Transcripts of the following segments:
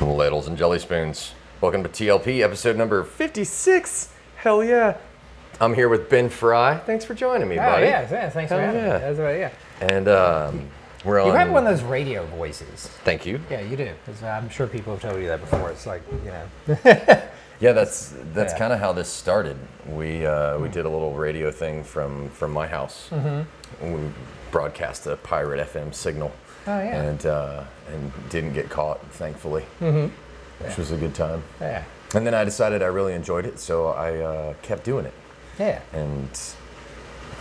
Ladles and Jelly Spoons. Welcome to TLP, episode number 56. Hell yeah. I'm here with Ben Fry. Thanks for joining me, Oh buddy. yeah, yeah, thanks for having yeah. me. That's right, yeah. And um, we're on. You have one of those radio voices. Thank you. Yeah, you do. 'Cause I'm sure people have told you that before. It's like you know. Yeah, that's that's Yeah. kind of how this started. We uh, we did a little radio thing from from my house. Mm-hmm. We broadcast a pirate FM signal. Oh, yeah. And uh, and didn't get caught, thankfully. Mm-hmm. Which was a good time. Yeah, And then I decided I really enjoyed it, so I uh, kept doing it. yeah. and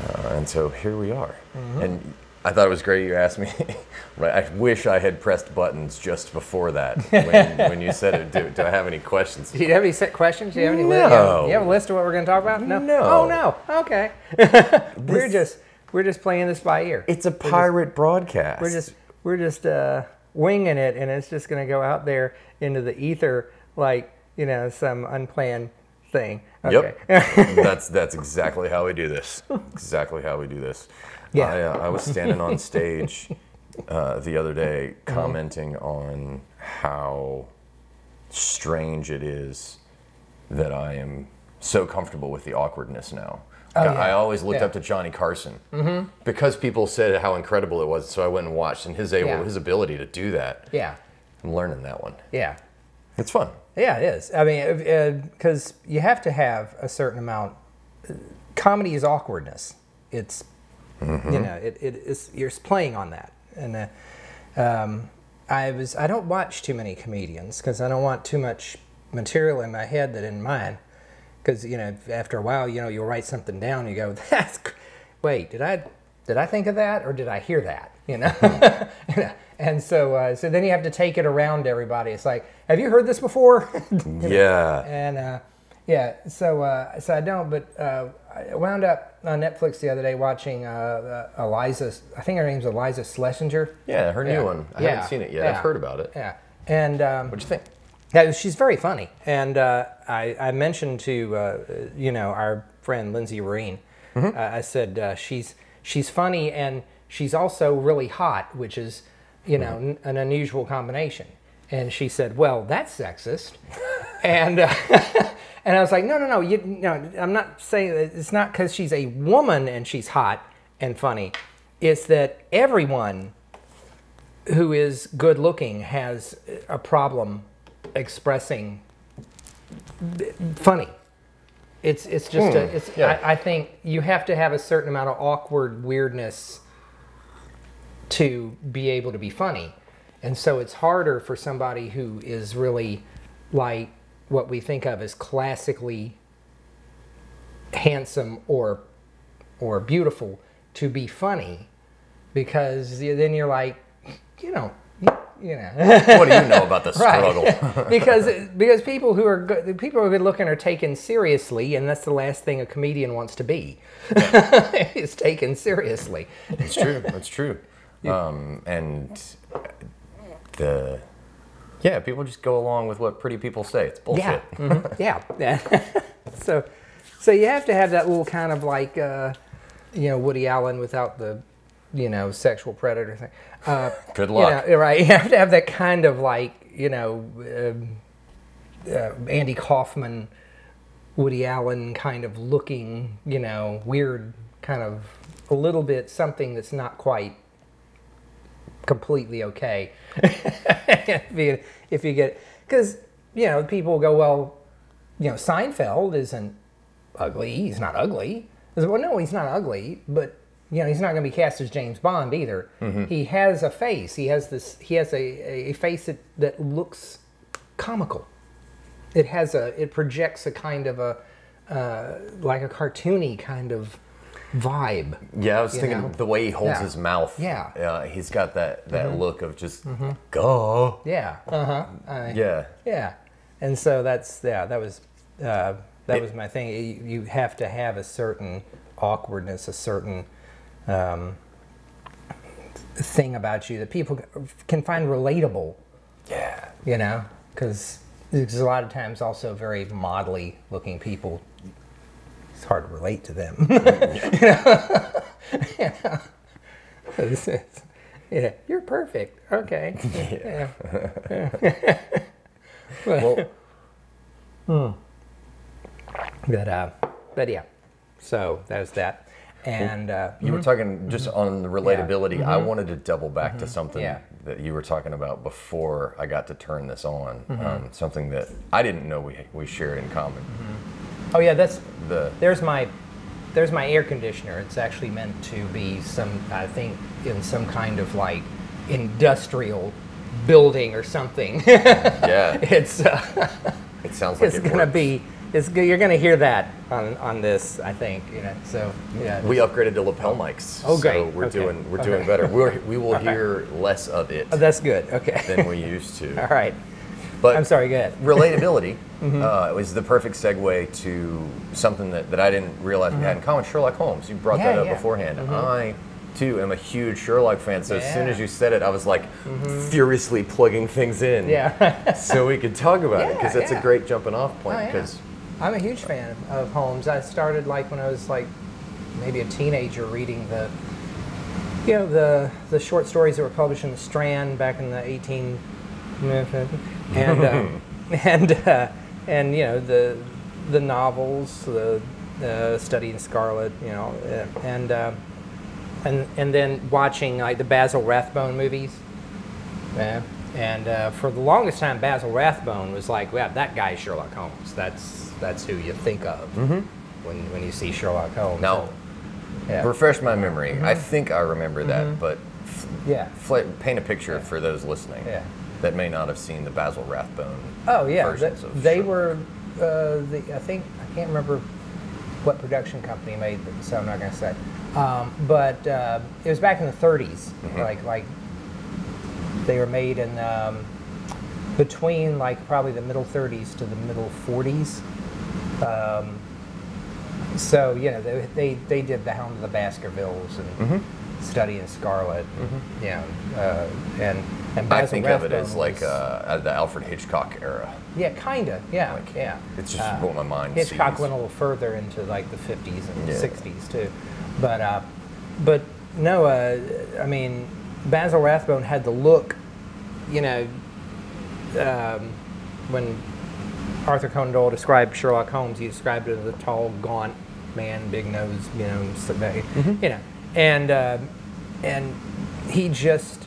uh, and so here we are. And I thought it was great you asked me. right, I wish I had pressed buttons just before that when, when you said it. Do, do I have any questions? Do you have any set questions? Do you have any? li- No. you, have, you have a list of what we're going to talk about? No. No. Oh no. Okay. we're just we're just playing this by ear. It's a pirate broadcast. We're just we're just uh, winging it, and it's just going to go out there into the ether like you know some unplanned thing. Okay. Yep. that's that's exactly how we do this. Exactly how we do this. Yeah. I, uh, I was standing on stage uh, the other day commenting on how strange it is that I am so comfortable with the awkwardness now. Oh, I always looked Yeah. up to Johnny Carson because people said how incredible it was. So I went and watched, and his able, Yeah. his ability to do that. Yeah. I'm learning that one. Yeah. It's fun. Yeah, it is. I mean, because you have to have a certain amount. Comedy is awkwardness. It's you know, it, it is you're playing on that, and uh, um, I was I don't watch too many comedians because I don't want too much material in my head that in mine. Because you know, after a while, you know, you'll write something down. And you go, "That's wait, did I did I think of that or did I hear that?" You know, and so uh, so then you have to take it around everybody. It's like, "Have you heard this before?" Yeah. and uh, yeah, so uh, so I don't. But uh, I wound up on Netflix the other day watching uh, uh, Iliza. I think her name's Iliza Shlesinger. Yeah, her new Yeah. one. I Yeah. haven't seen it yet. Yeah. I've heard about it. Yeah, and um, What'd you think? Yeah, she's very funny. And uh, I, I mentioned to uh, you know our friend Lindsay Reen. Mm-hmm. Uh, I said uh, she's she's funny and she's also really hot, which is you know Mm-hmm. n- an unusual combination. And she said, "Well, that's sexist." and uh, and I was like, "No, no, no. You, no, I'm not saying that it's not because she's a woman and she's hot and funny. It's that everyone." who is good looking has a problem expressing funny. It's it's just a, hmm. it's yeah. I, I think you have to have a certain amount of awkward weirdness to be able to be funny. And so it's harder for somebody who is really like what we think of as classically handsome or or beautiful to be funny because then you're like you know you, know What do you know about the struggle? right because because people who are good people who are good looking are taken seriously and that's the last thing a comedian wants to be is taken seriously It's true. It's true. Um, and the yeah, people just go along with what pretty people say. It's bullshit. Yeah, mhm, yeah, yeah. so, so you have to have that little kind of like, uh, you know, Woody Allen without the, you know, sexual predator thing. Uh, Good you luck. know, right? You have to have that kind of like, you know, um, uh, Andy Kaufman, Woody Allen kind of looking, you know, weird kind of a little bit something that's not quite completely okay if you if you get because you know people go well you know Seinfeld isn't ugly he's not ugly said, well no he's not ugly but you know he's not going to be cast as James Bond either he has a face he has this he has a, a face that, that looks comical it has a it projects a kind of a uh, like a cartoony kind of vibe Yeah, I was thinking know? the way he holds Yeah. his mouth. Yeah. Mm-hmm. uh, he's got that that look of just go. yeah uh-huh I- Yeah, Yeah, and so that's yeah that was uh, that It- was my thing. You, you have to have a certain awkwardness, a certain um, thing about you that people can find relatable. yeah. You know, because there's a lot of times also very modelly looking people. It's hard to relate to them. you know? It's- it's- yeah, you're perfect. Okay. Yeah. well, hmm. But uh, but yeah, so there's that, and uh, you were talking just on the relatability. I wanted to double back to something Yeah. that you were talking about before I got to turn this on. Um, something that I didn't know we we shared in common. oh yeah, that's The there's my there's my air conditioner. It's actually meant to be some I think in some kind of like industrial building or something. yeah, it's uh, it sounds like it's it gonna works. be it's you're gonna hear that on on this I think you know so yeah We upgraded to lapel mics. Oh, great. So we're Okay. doing we're Okay. doing better. We're, we will hear less of it oh, that's good okay than we used to. all right But I'm sorry go ahead relatability Mm-hmm. uh, was the perfect segue to something that, that I didn't realize we had in common. Sherlock Holmes. You brought Mm-hmm. Yeah, that up yeah. Mm-hmm. beforehand. I too am a huge Sherlock fan. So as soon Mm-hmm. as you said it, I was like furiously plugging things in. yeah so we could talk about it because Yeah, that's yeah. a great jumping off point. Oh, yeah. Because I'm a huge fan of Holmes. I started like when I was like maybe a teenager reading the you know the the short stories that were published in the Strand back in the 18 and um, and uh, and you know the the novels, the uh, Study in Scarlet, you know, uh, and uh, and and then watching like the Basil Rathbone movies. Yeah. And uh, for the longest time, Basil Rathbone was like, "Well, that guy's Sherlock Holmes. That's that's who you think of when when you see Sherlock Holmes." No. yeah, refresh my memory. I Mm-hmm. think I remember that, but f- yeah. fl- paint a picture for those listening Yeah. that may not have seen the Basil Rathbone. Oh yeah, versions Th- of they Sherlock. were. Uh, the, I think I can't remember what production company made them, so I'm not going to say. Um, but uh, it was back in the 30s, like like they were made in um, between like probably the middle 30s to the middle 40s. Um, so you know they, they they did the Hound of the Baskervilles and Study in Scarlet, you know, uh, and and I Basil think of it as like uh, the Alfred Hitchcock era. yeah, kinda. Yeah, Like, yeah. It's just what my mind Hitchcock sees. went a little further into like the 50s and Yeah. 60s too, but uh, but no, uh, I mean Basil Rathbone had the look, you know, um, when Arthur Conan Doyle described Sherlock Holmes, he described it as a tall, gaunt man, big nose, you know, Mm-hmm. you know, and uh, and he just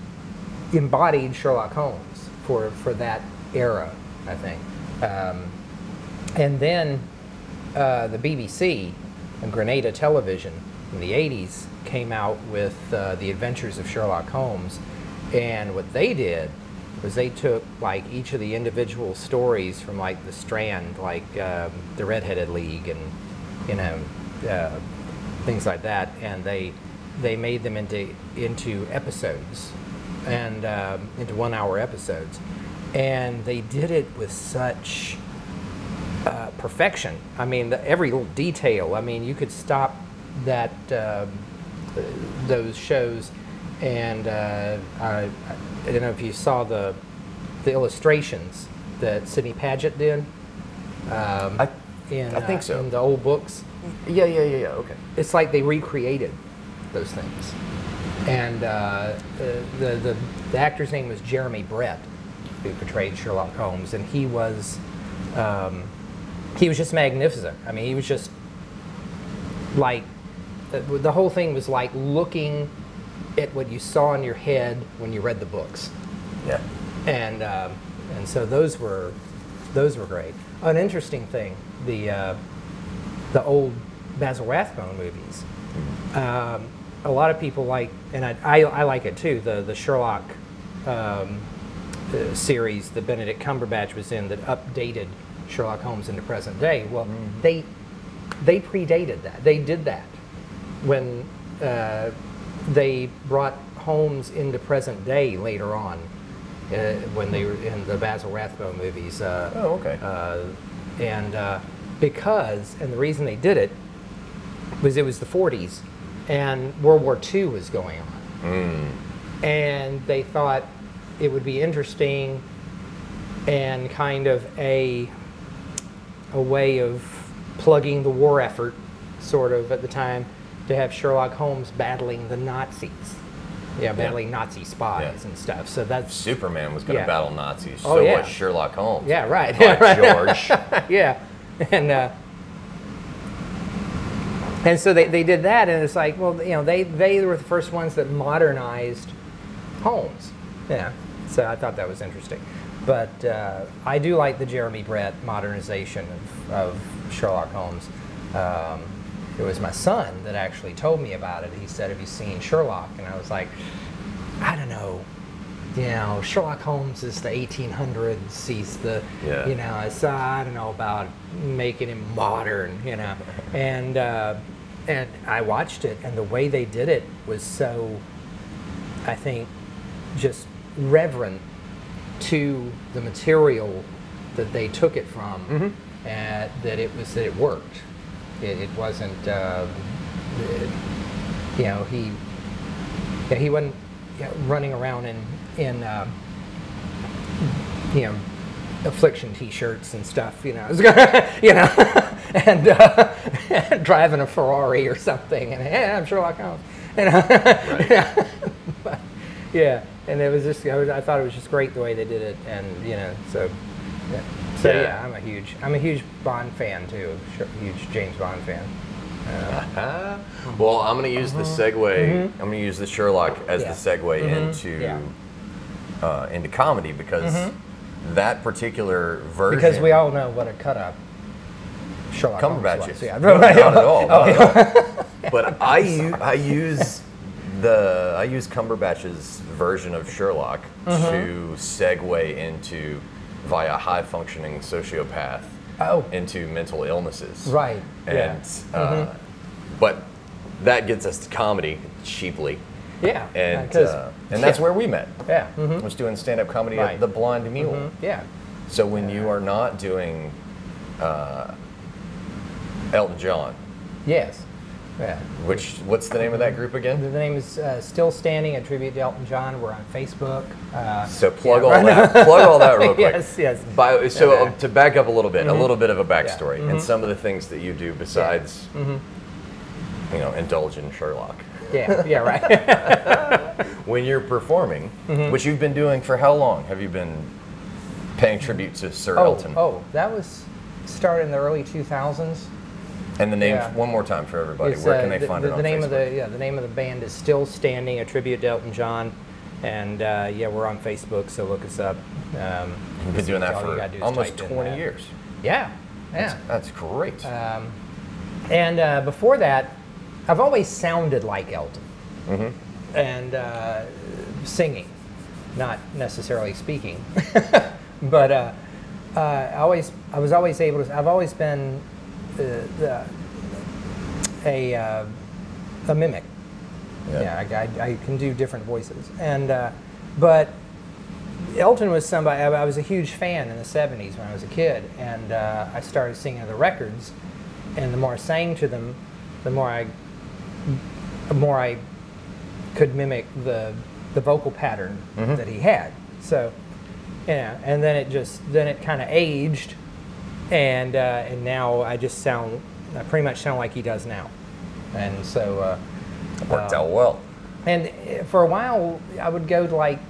embodied Sherlock Holmes for for that era, I think. Um, and then uh, the BBC and Granada Television in the 80s came out with uh, the Adventures of Sherlock Holmes, and what they did was they took like each of the individual stories from like the Strand, like um, the Redheaded League, and you know uh, things like that, and they they made them into into episodes and um, into one hour episodes, and they did it with such uh, perfection. I mean, the, every little detail. I mean, you could stop that um, those shows, and uh, I, I don't know if you saw the the illustrations that Sidney Paget did. Um, I- in, I think uh, so. In the old books, Yeah, yeah, yeah, yeah. Okay. it's like they recreated those things. And uh, the, the, the, the actor's name was Jeremy Brett, who portrayed Sherlock Holmes, and he was um, he was just magnificent. I mean, he was just like the, the whole thing was like looking at what you saw in your head when you read the books Yeah. and um, and so those were those were great. An interesting thing, the uh, the old Basil Rathbone movies. Um, a lot of people like, and I, I, I like it too. The the Sherlock um, uh, series that Benedict Cumberbatch was in that updated Sherlock Holmes into present day. Well, they they predated that. They did that when uh, they brought Holmes into present day later on, uh, when they were in the Basil Rathbone movies. Uh, Oh, okay. uh, and uh, because, and the reason they did it was it was the 40s, and World War II was going on, and they thought it would be interesting and kind of a a way of plugging the war effort, sort of at the time, to have Sherlock Holmes battling the Nazis. yeah, battling Nazi spies Yeah. and stuff. So that's Superman was going to Yeah. battle Nazis. Oh, so yeah. was Sherlock Holmes. yeah, right, By right. George. yeah, and uh, and so they, they did that, and it's like, well, you know, they they were the first ones that modernized Holmes. Yeah, so I thought that was interesting. But uh, I do like the Jeremy Brett modernization of, of Sherlock Holmes. Um, it was my son that actually told me about it. He said, "Have you seen Sherlock?" And I was like, I don't know. You know, Sherlock Holmes is the 1800s. He's the, Yeah. you know, it's, uh, I don't know about making him modern, you know. And uh, and I watched it, and the way they did it was so, I think, just reverent to the material that they took it from, and that it was that it worked. It, it wasn't, um, it- you know, he yeah, he wasn't you know, running around in in um, you know affliction T-shirts and stuff. You know, you know, and uh, driving a Ferrari or something. And yeah, I'm Sherlock Holmes. You know, but, yeah, and it was just I, was, I thought it was just great the way they did it, and you know, so yeah, so Yeah. yeah, I'm a huge I'm a huge Bond fan too, huge James Bond fan. Ah. well, I'm going to use the segue. I'm going to use the Sherlock as Mm-hmm. Yeah. the segue into Yeah. uh, into comedy because that particular version. Mm-hmm. Because we all know what a cut up Sherlock Holmes Cumberbatch was. is. Yeah. No, not at all. not at all. But I use, I use the I use Cumberbatch's version of Sherlock Mm-hmm. to segue into via high functioning sociopath Oh. into mental illnesses. Right. And yeah. Mm-hmm. uh, but that gets us to comedy cheaply. Yeah. And uh, and that's yeah. where we met. Yeah. mhm, I was doing stand up comedy Right. at the Blind Mule. mhm, Yeah. So when you are not doing uh, Elton John, Yes. Yeah. which what's the name of that group again? The name is uh, Still Standing, a tribute to Elton John. We're on Facebook. Uh, So plug yeah, all right. that. Plug all that real quick. yes, yes. By, so Yeah. Mm-hmm. to back up a little bit, a little bit of a backstory, Mhm. and some of the things that you do besides, Mm-hmm. you know, indulge in Sherlock. Yeah, yeah, right. When you're performing, Mm-hmm. which you've been doing for how long? Have you been paying tribute to Sir oh, Elton? oh, that was started in the early 2000s. And the name yeah. one more time for everybody. It's, Where uh, can they the, find the, it on the name Facebook? of the yeah the name of the band is Still Standing, a tribute to Elton John, and uh, yeah we're on Facebook, so look us up. Um, You've been doing that all you for gotta do is almost type in 20 that. years. Yeah, yeah. That's great. Um, and uh, before that, I've always sounded like Elton, Mm-hmm. and uh, singing, not necessarily speaking, but uh, uh, I always I was always able to. I've always been the, a uh, a mimic. Yeah. Yeah, I, I, I can do different voices, and uh, but Elton was somebody I, I was a huge fan in the '70s when I was a kid, and uh, I started singing the records, and the more I sang to them, the more I, the more I could mimic the the vocal pattern that he had. So, yeah, and then it just then it kind of aged, and uh, and now I just sound I pretty much sound like he does now, and so. Uh, Worked uh, out well. and uh, for a while, I would go to like,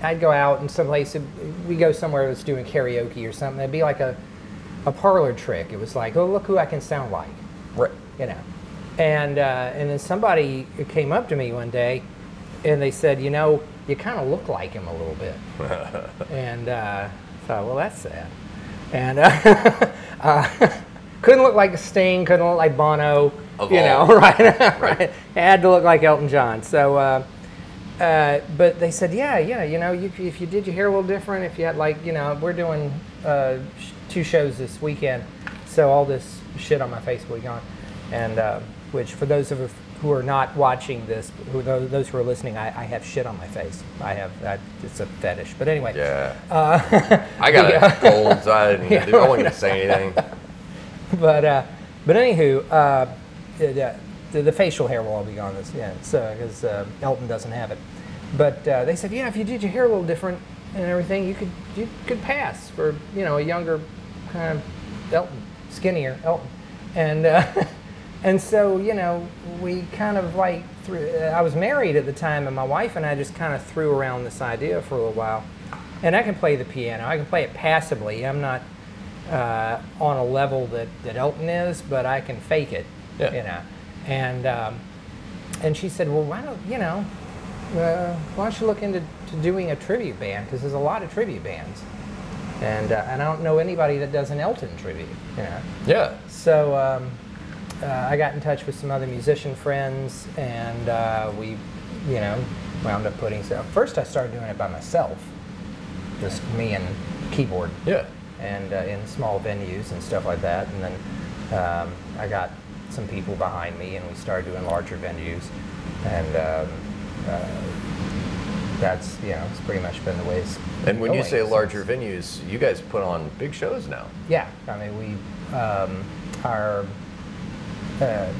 I'd go out in some place. We go somewhere that's doing karaoke or something. It'd be like a, a parlor trick. It was like, oh, look who I can sound like, Right. you know. And uh, and then somebody came up to me one day, and they said, you know, you kind of look like him a little bit. and uh, I thought, well, that's sad. And uh, uh, couldn't look like Sting, couldn't look like Bono, Of you all. know, right? right. Had to look like Elton John. So, uh, uh, but they said, yeah, yeah, you know, you, if you did your hair a little different, if you had like, you know, we're doing uh, sh- two shows this weekend, so all this shit on my face will be gone. And uh, which, for those of us who are not watching this, who those, who are listening, I, I have shit on my face. I have that. It's a fetish. But anyway, Yeah. uh, I got a cold, so I didn't Yeah, do, I wasn't gonna say anything. but uh, but anywho, uh, uh, the, the facial hair will all be gone. This yeah, so because uh, Elton doesn't have it. But uh, they said, yeah, if you did your hair a little different and everything, you could you could pass for you know a younger kind of Elton, skinnier Elton, and uh, and so you know, we kind of like threw, I was married at the time, and my wife and I just kind of threw around this idea for a little while. And I can play the piano. I can play it passably. I'm not uh, on a level that, that Elton is, but I can fake it. Yeah. You know, and um, and she said, well, why don't you know, uh, why don't you look into to doing a tribute band because there's a lot of tribute bands, and uh, and I don't know anybody that does an Elton tribute. You know. Yeah. So um, uh, I got in touch with some other musician friends, and uh, we, you know, wound up putting. So first, I started doing it by myself, just me and keyboard, Yeah. and uh, in small venues and stuff like that. And then um, I got some people behind me, and we started doing larger venues, and um, uh, that's you know, it's pretty much been the way it's. And when you say since- larger venues, you guys put on big shows now. yeah, I mean we um, our uh,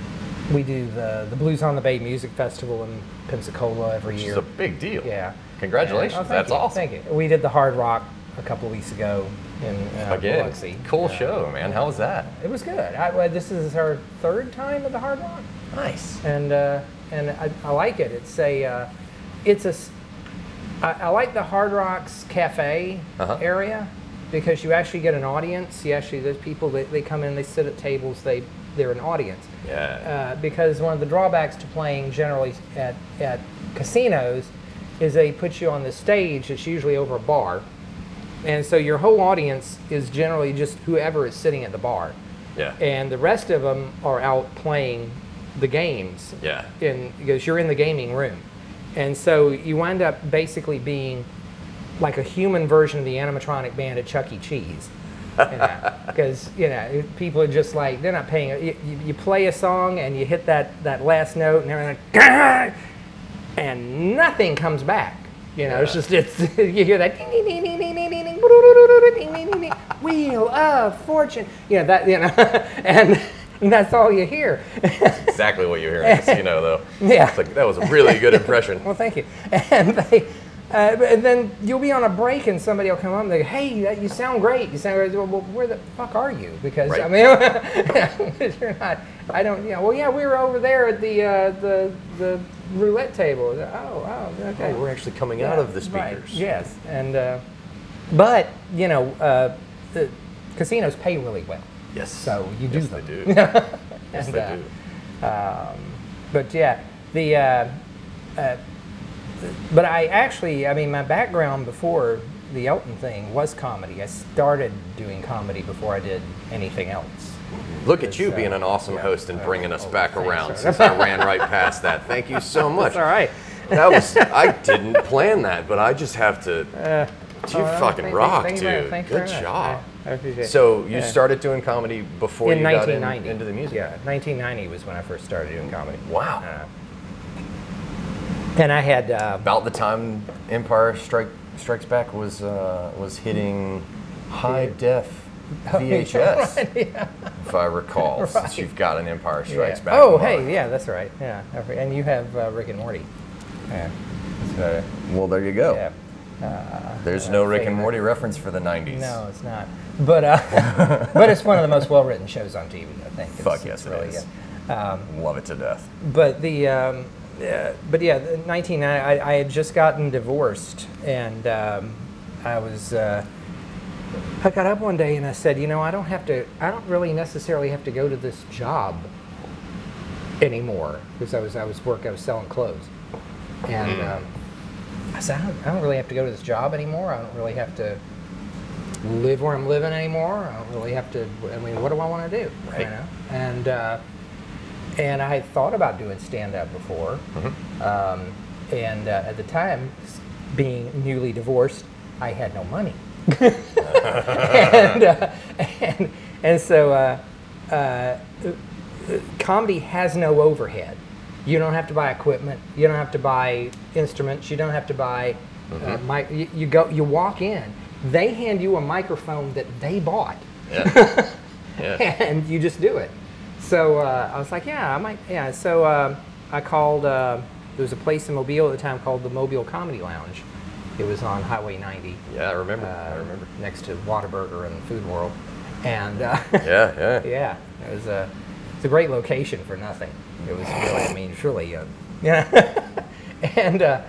we do the the Blues on the Bay Music Festival in Pensacola every Which year. It's a big deal. yeah. Congratulations. Oh, That's you, awesome. Thank you. We did the Hard Rock a couple of weeks ago in uh, Again, Biloxi. cool Yeah. show, man. How was that? It was good. I, well, this is our third time at the Hard Rock, Nice. and uh, and I, I like it. It's a uh, it's a I, I like the Hard Rock's cafe Uh-huh. area because you actually get an audience. You actually there's people that they come in, they sit at tables, they they're an audience. Yeah. Uh, because one of the drawbacks to playing generally at, at casinos is they put you on the stage. It's usually over a bar, and so your whole audience is generally just whoever is sitting at the bar, yeah. and the rest of them are out playing the games yeah. in because you're in the gaming room, and so you wind up basically being like a human version of the animatronic band at Chuck E. Cheese. Because you, know people are just like they're not paying. You, you, you play a song and you hit that that last note and they're like, and nothing comes back. You know, it's just it's you hear that ding ding ding ding ding ding ding ding ding ding ding ding ding wheel of fortune. You know that you know, and that's all you hear. Exactly what you hear in a casino, though. Yeah. It's like, that was a really good impression. Well, thank you. And they, uh, and then you'll be on a break, and somebody will come up and they go, "Hey, that- you sound great. You sound great." Well, where the fuck are you? Because I mean, you're not. I don't. You know. Well, yeah, we were over there at the uh, the the roulette table. Oh, oh, okay. Oh, we're actually coming out of the Right, speakers. Yes, and uh, but you know, uh, the casinos pay really well. Yes. So you do yes, them. they do. yes, And, they uh, do. um, but yeah, the uh, uh, but I actually, I mean, my background before the Elton thing was comedy. I started doing comedy before I did anything else. Look at you uh, being an awesome yeah. host and Oh, bringing us oh, back around since I ran right past that. Thank you so much. That's all right. That was I didn't plan that, but I just have to. Uh, you oh, fucking thank- rock, thank dude. thank you Good job. I. So you Yeah. started doing comedy before in you got in, into the music. Yeah, 1990 was when I first started doing comedy. Wow. Uh, and I had uh, About the time Empire Strike Strikes Back was uh, was hitting high def VHS, if I recall, since Right. you've got an Empire Strikes yeah. Back. Oh, hey, yeah, that's right. Yeah, and you have uh, Rick and Morty. Yeah. So, Well, there you go. yeah. There's no Rick and. Morty reference for the 90s. No, it's not. But uh, but it's one of the most well-written shows on TV. I think. It's, Fuck yes, it's it really is. good. Um, Love it to death. but the um, uh, but yeah, the 1990. I, I had just gotten divorced, and um, I was. Uh, I got up one day and I said, you know, I don't have to. I don't really necessarily have to go to this job anymore because I was I was work. I was selling clothes, and um, I said, I don't, I don't really have to go to this job anymore. I don't really have to live where I'm living anymore. I don't really have to. I mean, what do I want to do? Right. You know, and. Uh, and I had thought about doing stand up before. Um, and uh, at the time, being newly divorced, I had no money. and, uh, and, and so uh, uh, comedy has no overhead. You don't have to buy equipment. You don't have to buy instruments. You don't have to buy. Uh, mic- you, you go. You walk in. They hand you a microphone that they bought Yeah. yeah. and you just do it. So uh, I was like, yeah, I might, yeah. So uh, I called. Uh, there was a place in Mobile at the time called the Mobile Comedy Lounge. It was on Highway 90, Yeah, I remember. uh, I remember. next to Whataburger and Food World, and uh, Yeah, yeah. yeah, it was. Uh, it's a great location for nothing. It was really, I mean, truly, uh, yeah. and uh,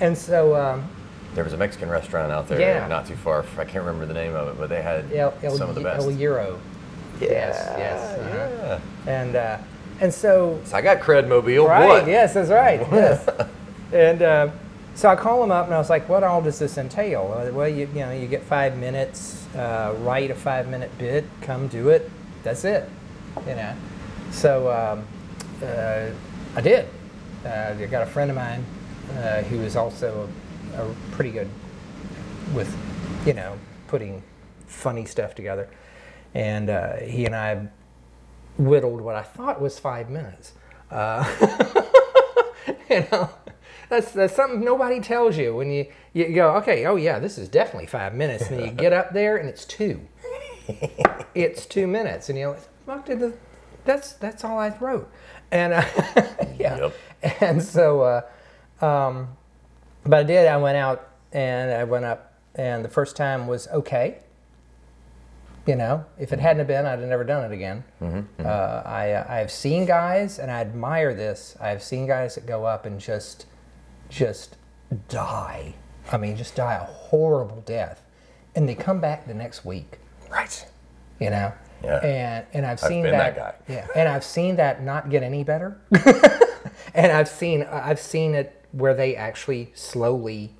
and so um, There was a Mexican restaurant out there, Yeah. not too far. I can't remember the name of it, but they had El, El, some of the best. El Euro. Yes, yes. uh-huh. yeah. And uh, and so So I got cred mobile. Right. What? Yes, that's right. Yes. and uh, so I call him up and I was like, "What all does this entail?" Uh, Well, you, you know, you get five minutes, uh, write a five-minute bit, come do it. That's it. You know. So um, uh, I did. Uh, I got a friend of mine uh, who is also a, a pretty good with, you know, putting funny stuff together, and uh, he and I whittled what I thought was five minutes. Uh, you know, that's that's something nobody tells you when you you go, okay, oh yeah, this is definitely five minutes, and then you get up there and it's two. it's two minutes, and you're like, fuck did the, that's that's all I wrote, and uh, yeah, Yep. and so, uh, um, but I did. I went out and I went up, and the first time was okay. You know, if it hadn't been, I'd have never done it again. Uh, I uh, I've seen guys, and I admire this. I've seen guys that go up and just just die. I mean, just die a horrible death, and they come back the next week Right. you know. Yeah. And and I've seen been that guy. Yeah. And I've seen that not get any better. and I've seen I've seen it where they actually slowly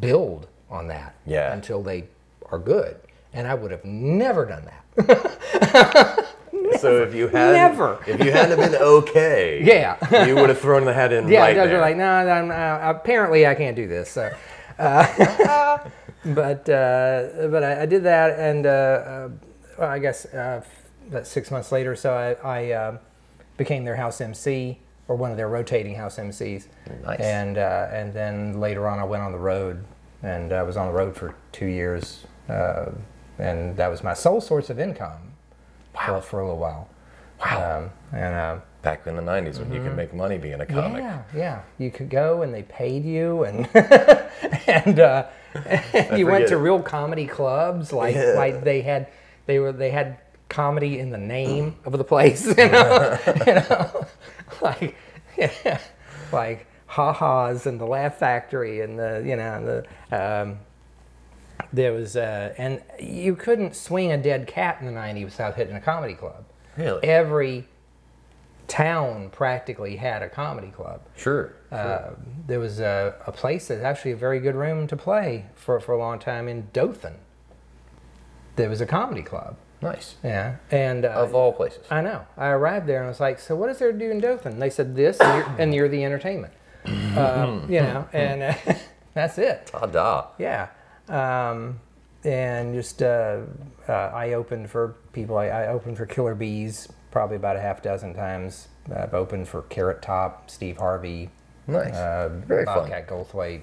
build on that. Yeah. Until they are good. And I would have never done that. So if you had Never. if you hadn't been okay, Yeah. you would have thrown the hat in Yeah, right there. like, no, no, no, apparently I can't do this. So, uh, but uh, but I, I did that, and uh, uh, well, I guess uh, about six months later, so I, I uh, became their house MC or one of their rotating house MCs. Nice. And uh, and then later on, I went on the road, and I was on the road for two years, uh, and that was my sole source of income for, for a little while. Wow. Um, and. Uh, Back in the '90s when you could make money being a comic. yeah, yeah. You could go and they paid you, and and uh, you went to real comedy clubs. Like Yeah. like they had they were they had comedy in the name of the place. You know, you know, like yeah, like ha ha's and the Laugh Factory and the you know the. Um, there was, uh, and you couldn't swing a dead cat in the '90s without hitting a comedy club. Really? Every town practically had a comedy club. Sure. Uh, there was a, a place that's actually a very good room to play for, for a long time in Dothan. There was a comedy club. nice. Yeah. And uh, Of all places. I know. I arrived there and I was like, so what is there to do in Dothan? And they said this, and you're, and you're the entertainment. um, you know, and uh, that's it. Ta-da. Yeah. Um, and just uh, uh, I opened for people. I, I opened for Killer Beaz probably about a half dozen times. I've opened for Carrot Top, Steve Harvey, Nice. uh, Very fun. Bobcat Goldthwait.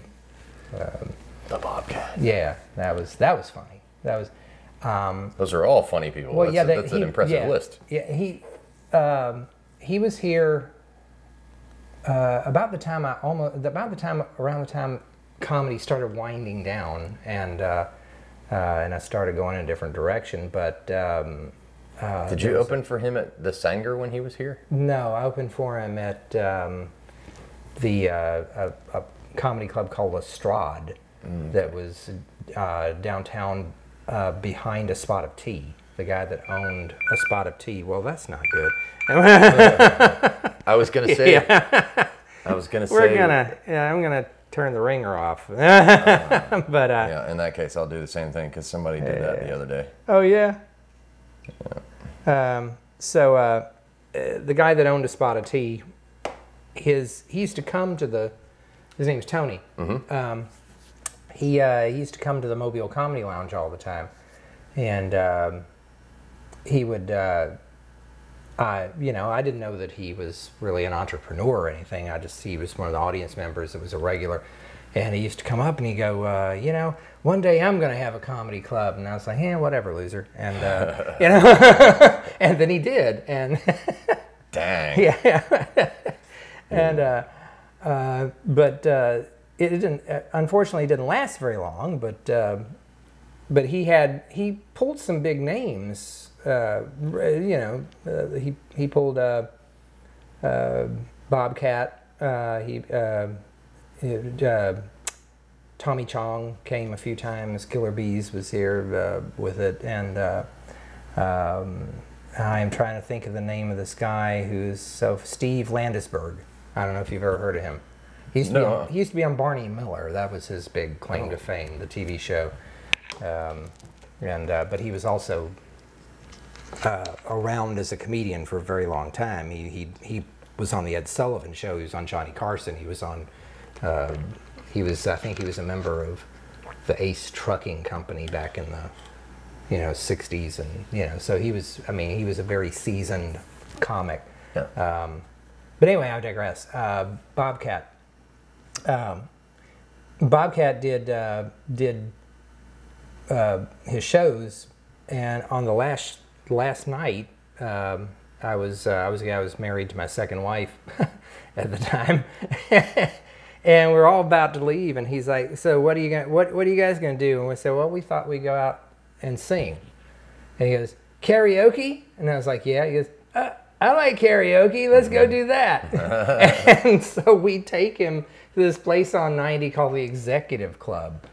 The Bobcat. Yeah, that was that was funny. That was. Um, Those are all funny people. well, that's yeah, a- that's he- an impressive yeah, list. Yeah, he um, he was here uh, about the time I almost about the time around the time comedy started winding down and uh, uh, and I started going in a different direction. But um, uh, Did you open for him at the Saenger when he was here? no, I opened for him at um, the uh, a, a comedy club called Lestrade that was uh, downtown uh, behind a spot of tea. The guy that owned a spot of tea. Well, that's not good. I was gonna say. I was gonna say. We're gonna. Yeah, I'm gonna turn the ringer off. but uh, Yeah. In that case, I'll do the same thing because somebody did that the other day. oh yeah. yeah. Um, so uh, uh, the guy that owned a spot of tea, his he used to come to the. His name's Tony. Mm-hmm. Um, he uh, he used to come to the Mobile Comedy Lounge all the time, and um, he would. I, you know, I didn't know that he was really an entrepreneur or anything. I just he was one of the audience members that was a regular, and he used to come up and he'd go, uh, you know, one day I'm going to have a comedy club, and I was like, yeah, whatever, loser, and uh, you know, and then he did, and Dang. yeah, and uh, uh, but uh, it didn't. Uh, unfortunately, it didn't last very long. But um but he had he pulled some big names. Uh, you know, uh, he he pulled uh, Bobcat. Uh, he, uh, uh, Tommy Chong came a few times. Killer Beaz was here uh, with it, and uh, um, I'm trying to think of the name of this guy who's so Steve Landesberg. I don't know if you've ever heard of him. He used to, be, No. on, he used to be on Barney Miller. That was his big claim Oh. to fame, the TV show. Um, and uh, but he was also uh, around as a comedian for a very long time. He, he he was on the Ed Sullivan Show. He was on Johnny Carson. He was on. Uh, he was I think he was a member of the Ace Trucking Company back in the you know 60s and you know so he was I mean he was a very seasoned comic. Yeah. Um, but anyway, I digress. Uh, Bobcat. Um, Bobcat did uh, did uh, his shows, and on the last last night, um, I was uh, I was I was married to my second wife at the time, and we're all about to leave, and he's like, "So what are you going what what are you guys gonna do?" And we said, "Well, we thought we'd go out and sing," and he goes, "Karaoke," and I was like, "Yeah." He goes, uh, "I like karaoke. Let's go do that." and so we take him to this place on 90 called the Executive Club,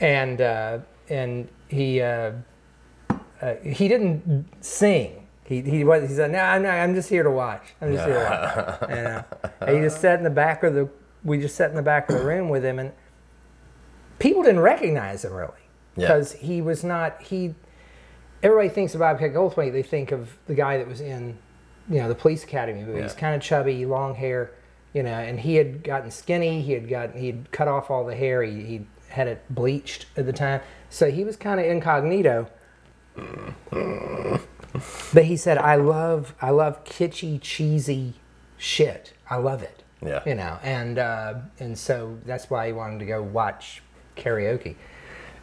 and uh, and he uh, he didn't sing. He he was he said, "No, I'm not. I'm just here to watch. I'm just here to watch." and, uh, and he just sat in the back of the. We just sat in the back of the room with him, and people didn't recognize him really Yeah. because he was not he. Everybody thinks of Bobcat Goldthwait. They think of the guy that was in, you know, the Police Academy movies. Yeah. Kind of chubby, long hair, you know, and he had gotten skinny. He had gotten he'd cut off all the hair. He he had it bleached at the time, so he was kind of incognito. But he said, "I love, I love kitschy, cheesy shit. I love it. Yeah. you know." And uh, and so that's why he wanted to go watch karaoke.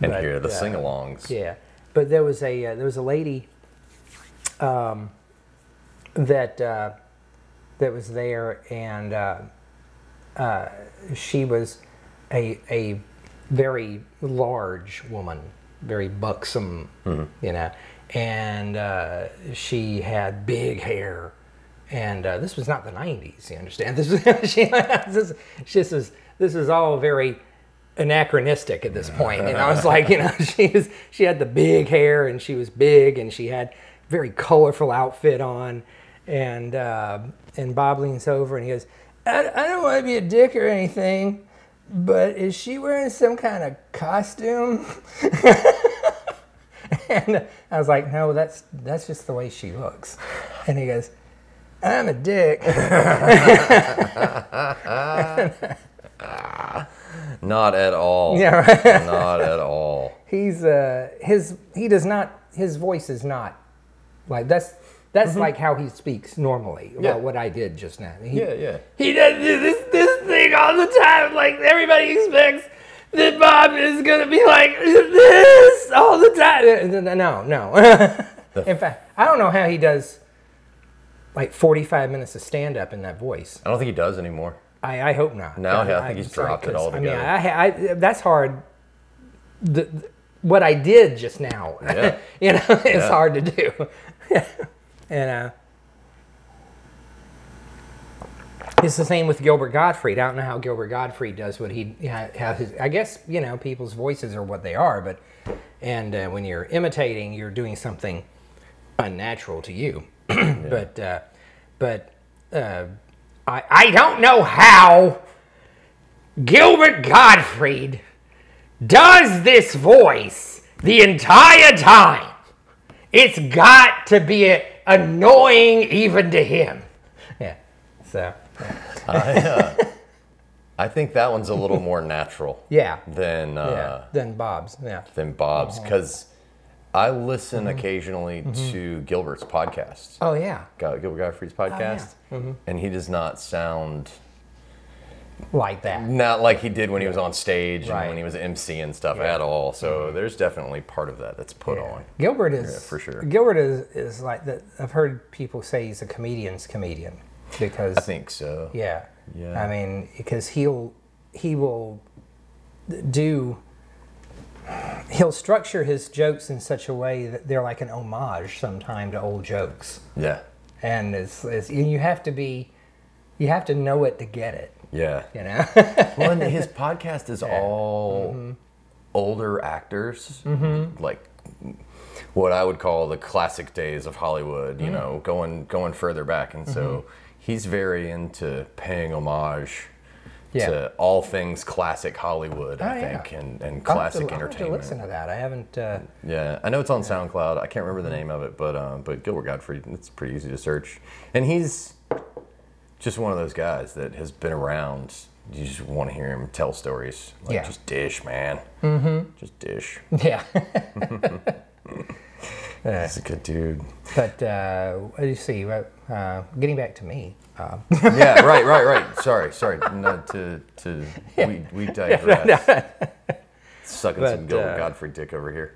and But, hear the uh, sing-alongs. Yeah, but there was a uh, there was a lady um, that uh, that was there, and uh, uh, she was a a very large woman, very buxom, you know, and uh, she had big hair. And uh, this was not the '90s, you understand? This was she, this, this is this is all very anachronistic at this point. And I was like, you know, she was she had the big hair and she was big and she had very colorful outfit on. And uh, and Bob leans over and he goes, I, I don't want to be a dick or anything, but is she wearing some kind of costume? and I was like, no, that's that's just the way she looks. And he goes, I'm a dick. Not at all. Yeah, right. Not at all. he's uh his he does not his voice is not like that's that's like how he speaks normally Mm-hmm. Yeah. about what I did just now. He, Yeah, yeah. He does this this thing all the time. Like everybody expects that Bob is gonna be like this all the time. No, no. In fact, I don't know how he does like 45 minutes of stand up in that voice. I don't think he does anymore. I, I hope not. No, yeah, I think he's I'm sorry, dropped it 'cause, I mean. I, I, that's hard. The, the- what I did just now, Yeah. you know, it's Yeah. hard to do. and uh, it's the same with Gilbert Gottfried. I don't know how Gilbert Gottfried does what he has. his. I guess you know people's voices are what they are, but and uh, when you're imitating, you're doing something unnatural to you. But uh, but uh, I I don't know how Gilbert Gottfried does this voice the entire time. It's got to be annoying even to him. Yeah. So I, uh, I think that one's a little more natural yeah. than uh, yeah. Then Bob's. Yeah. than Bob's because I listen Mm-hmm. occasionally to Gilbert's podcast, Oh yeah. Gilbert Gottfried's podcast, Mm-hmm. and he does not sound Like that. not like he did when he was on stage and when he was MC and stuff at all. So there's definitely part of that that's put on. Gilbert is Yeah, for sure. Gilbert is is like that. I've heard people say he's a comedian's comedian because I think so. Yeah. Yeah. I mean, because he'll he will do. he'll structure his jokes in such a way that they're like an homage sometime to old jokes, Yeah. and it's, it's and you have to be, you have to know it to get it. Yeah. You know. well, and his podcast is all mm-hmm. older actors, mm-hmm. like what I would call the classic days of Hollywood. You mm-hmm. know, going going further back, and so he's very into paying homage Yeah. to all things classic Hollywood. I Oh, yeah. think, and and I'll to- classic I'll to entertainment. listen to that. I haven't. Uh, Yeah, I know it's on SoundCloud. I can't remember the name of it, but um, but Gilbert Gottfried, it's pretty easy to search. And he's just one of those guys that has been around. You just want to hear him tell stories. Like Yeah. just dish, man. Mm-hmm. Just dish. yeah. He's a good dude. but uh, you see? Uh, getting back to me. Uh, Yeah, right, right, right. Sorry, sorry. Not to to we we digress. Sucking some But, Gilbert uh, Gottfried dick over here.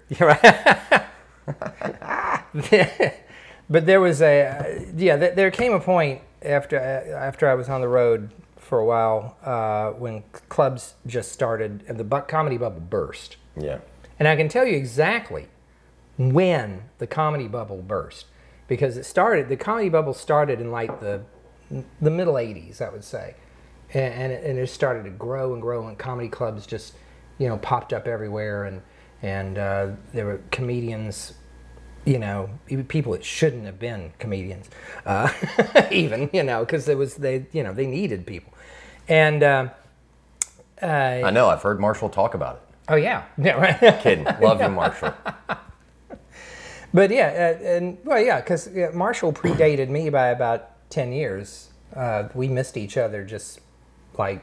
Yeah. But there was a uh, yeah. Th- there came a point after uh, after I was on the road for a while uh, when clubs just started and the bu- comedy bubble burst. Yeah. And I can tell you exactly when the comedy bubble burst because it started. The comedy bubble started in like the the middle '80s, I would say, and and it, and it started to grow and grow, and comedy clubs just you know popped up everywhere, and and uh, there were comedians. You know, people that shouldn't have been comedians, uh, even you know, because there was they you know they needed people, and uh, uh, I know. I've heard Marshall talk about it. oh yeah, yeah, right. Kidding. Love you, Marshall. But yeah, uh, and well, yeah, because yeah, Marshall predated me by about ten years. Uh, we missed each other just like,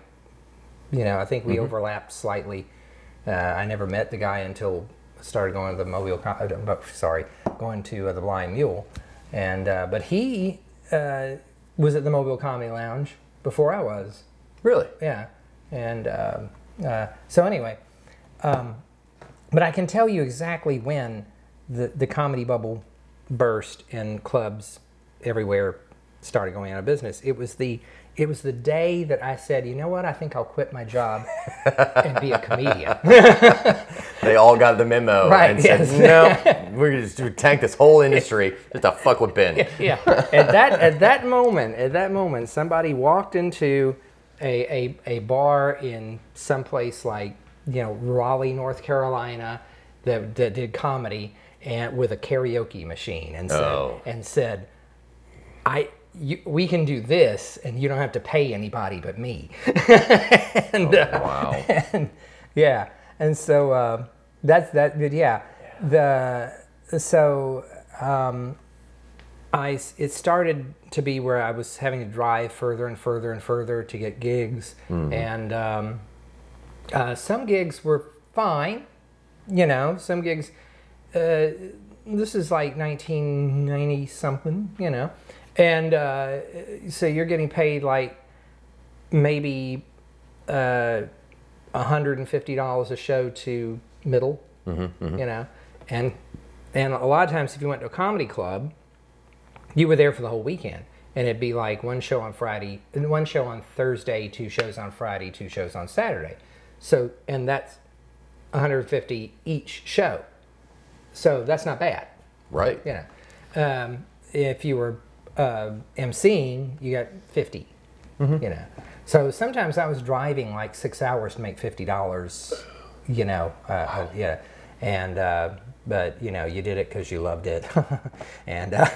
you know, I think we overlapped slightly. Uh, I never met the guy until I started going to the Mobile. Uh, sorry, going to uh, the Blind Mule, and uh, but he uh, was at the Mobile Comedy Lounge before I was. Really? Yeah, and uh, so anyway, um, but I can tell you exactly when the the comedy bubble burst and clubs everywhere started going out of business. It was the it was the day that I said, you know what, I think I'll quit my job and be a comedian. They all got the memo Right, and said, "No, we're just to tank this whole industry just to fuck with Ben." yeah. At that at that moment, at that moment, somebody walked into a, a, a bar in some place like you know Raleigh, North Carolina, that, that did comedy and with a karaoke machine and said Oh. and said, I. You, we can do this, and you don't have to pay anybody but me. and, uh, Wow. and yeah, and so uh, that's that. But yeah, the so um, I it started to be where I was having to drive further and further and further to get gigs, and um, uh, some gigs were fine, you know. Some gigs. Uh, this is like 1990 something, you know, and uh, so you're getting paid like maybe uh, $150 a show to middle, you know, and and a lot of times if you went to a comedy club, you were there for the whole weekend, and it'd be like one show on Friday, one show on Thursday, two shows on Friday, two shows on Saturday, so and that's 150 each show, so that's not bad Right. you know, um, if you were uh, emceeing, you got 50, you know. So sometimes I was driving like six hours to make fifty dollars, you know, uh, uh, yeah, and uh, but you know you did it because you loved it, and uh,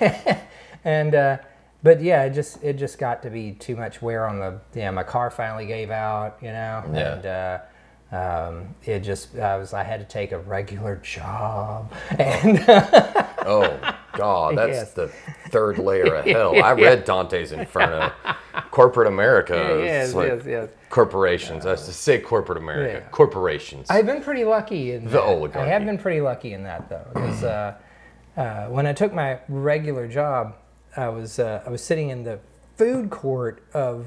and uh, but yeah, it just it just got to be too much wear on the yeah. My car finally gave out, you know, Yeah. and. Uh, um, it just I was I had to take a regular job and Oh God, that's Yes. the third layer of hell. I read Dante's Inferno. Corporate America. yes like yes yes Corporations. I have to say corporate America. Yeah. Corporations. I've been pretty lucky in that. I have been pretty lucky in that though, because uh, uh, when I took my regular job, I was uh, I was sitting in the food court of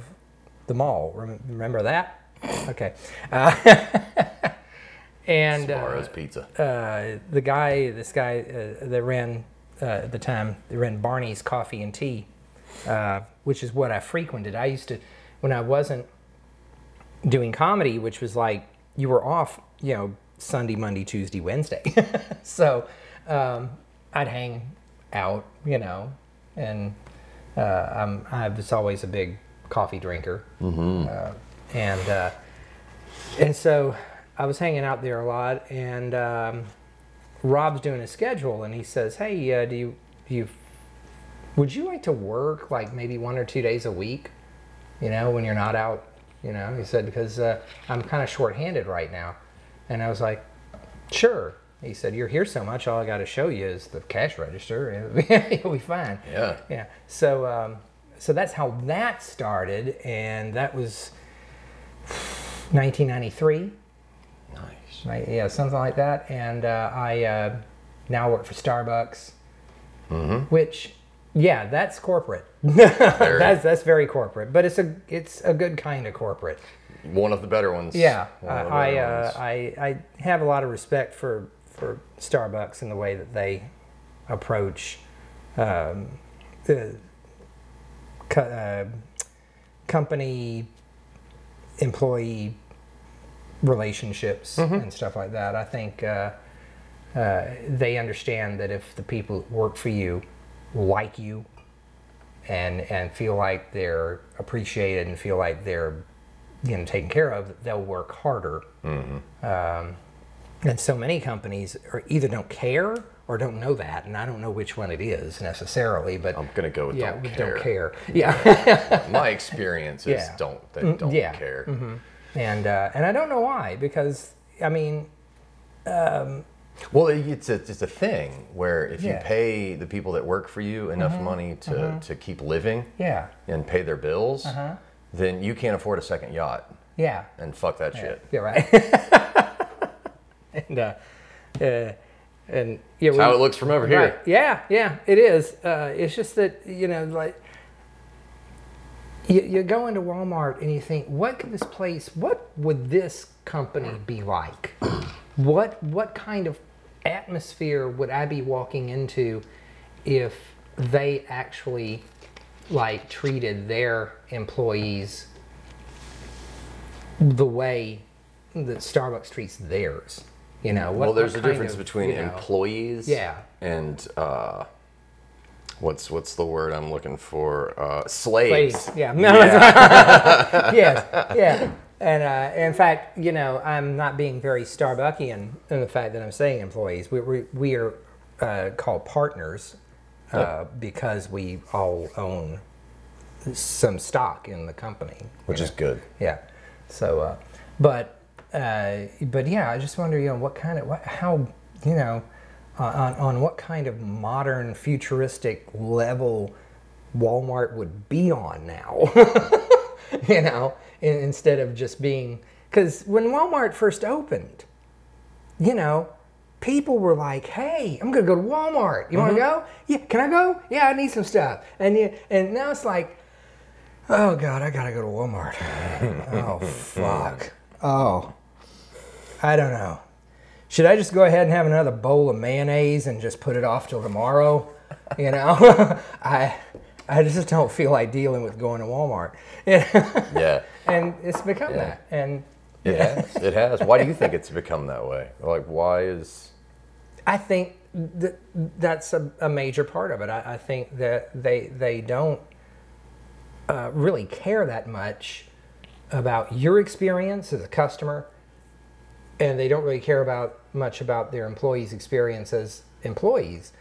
the mall. Remember that? Okay. Uh, and uh, Pizza. uh, the guy, this guy uh, that ran uh, at the time, that ran Barnie's Coffee and Tea, uh, which is what I frequented. I used to, when I wasn't doing comedy, which was like you were off, you know, Sunday, Monday, Tuesday, Wednesday. so um, I'd hang out, you know, and uh, I'm, I was always a big coffee drinker. Uh, and, uh, and so I was hanging out there a lot, and um, Rob's doing a schedule, and he says, "Hey, uh, do you do you would you like to work like maybe one or two days a week? You know, when you're not out." You know, he said because uh, I'm kind of short-handed right now, and I was like, "Sure." He said, "You're here so much, all I got to show you is the cash register. You'll be fine." Yeah. Yeah. So, um, so that's how that started, and that was 1993. Nice. Right, yeah, something like that. And uh, I uh, now work for Starbucks, which, yeah, that's corporate. that's that's very corporate, but it's a it's a good kind of corporate. One of the better ones. Yeah, One of I uh, ones. I I have a lot of respect for for Starbucks and the way that they approach um, the co- uh, company employee relationships Mm-hmm. and stuff like that. I think uh, uh, they understand that if the people that work for you like you and and feel like they're appreciated and feel like they're you know taken care of, they'll work harder. Um, and so many companies are either don't care or don't know that, and I don't know which one it is necessarily. But I'm gonna go with yeah, don't care. don't care. Yeah, My experience is Yeah. don't they don't yeah. care. And uh, and I don't know why because I mean Well, it's a, it's a thing where if you Yeah. Mm-hmm. pay the people that work for you enough money to, to keep living yeah and pay their bills, Uh-huh. then you can't afford a second yacht. yeah And fuck that shit. yeah right. and uh, uh, and yeah, That's how it looks from over here. Right. Yeah, yeah, it is. Uh, it's just that you know, like you, you go into Walmart and you think, what could this place? What would this company be like? what what kind of atmosphere would I be walking into if they actually like treated their employees the way that Starbucks treats theirs? You know, what, well, there's a difference of, between you know- employees Yeah. and uh, what's what's the word I'm looking for? Uh, slaves. Slaves. Yeah. No, that's- yes. Yeah. And uh, in fact, you know, I'm not being very Starbuckian in the fact that I'm saying employees. We, we, we are uh, called partners uh, because we all own some stock in the company. Which is good. Yeah. So, uh, but, uh, but yeah, I just wonder, you know, what kind of, what, how, you know, Uh, on, on what kind of modern futuristic level Walmart would be on now, you know, in, instead of just being, because when Walmart first opened, you know, people were like, "Hey, I'm gonna go to Walmart. You want to mm-hmm. go? Yeah, can I go? Yeah, I need some stuff." And you, and now it's like, "Oh God, I gotta go to Walmart. oh fuck. Oh, I don't know. Should I just go ahead and have another bowl of mayonnaise and just put it off till tomorrow? You know, I." I just don't feel like dealing with going to Walmart, Yeah. and it's become Yeah. that. And It has. It has. Why do you think it's become that way? Like, why is. I think that that's a, a major part of it. I, I think that they they don't uh, really care that much about your experience as a customer, and they don't really care about much about their employees' experience as employees.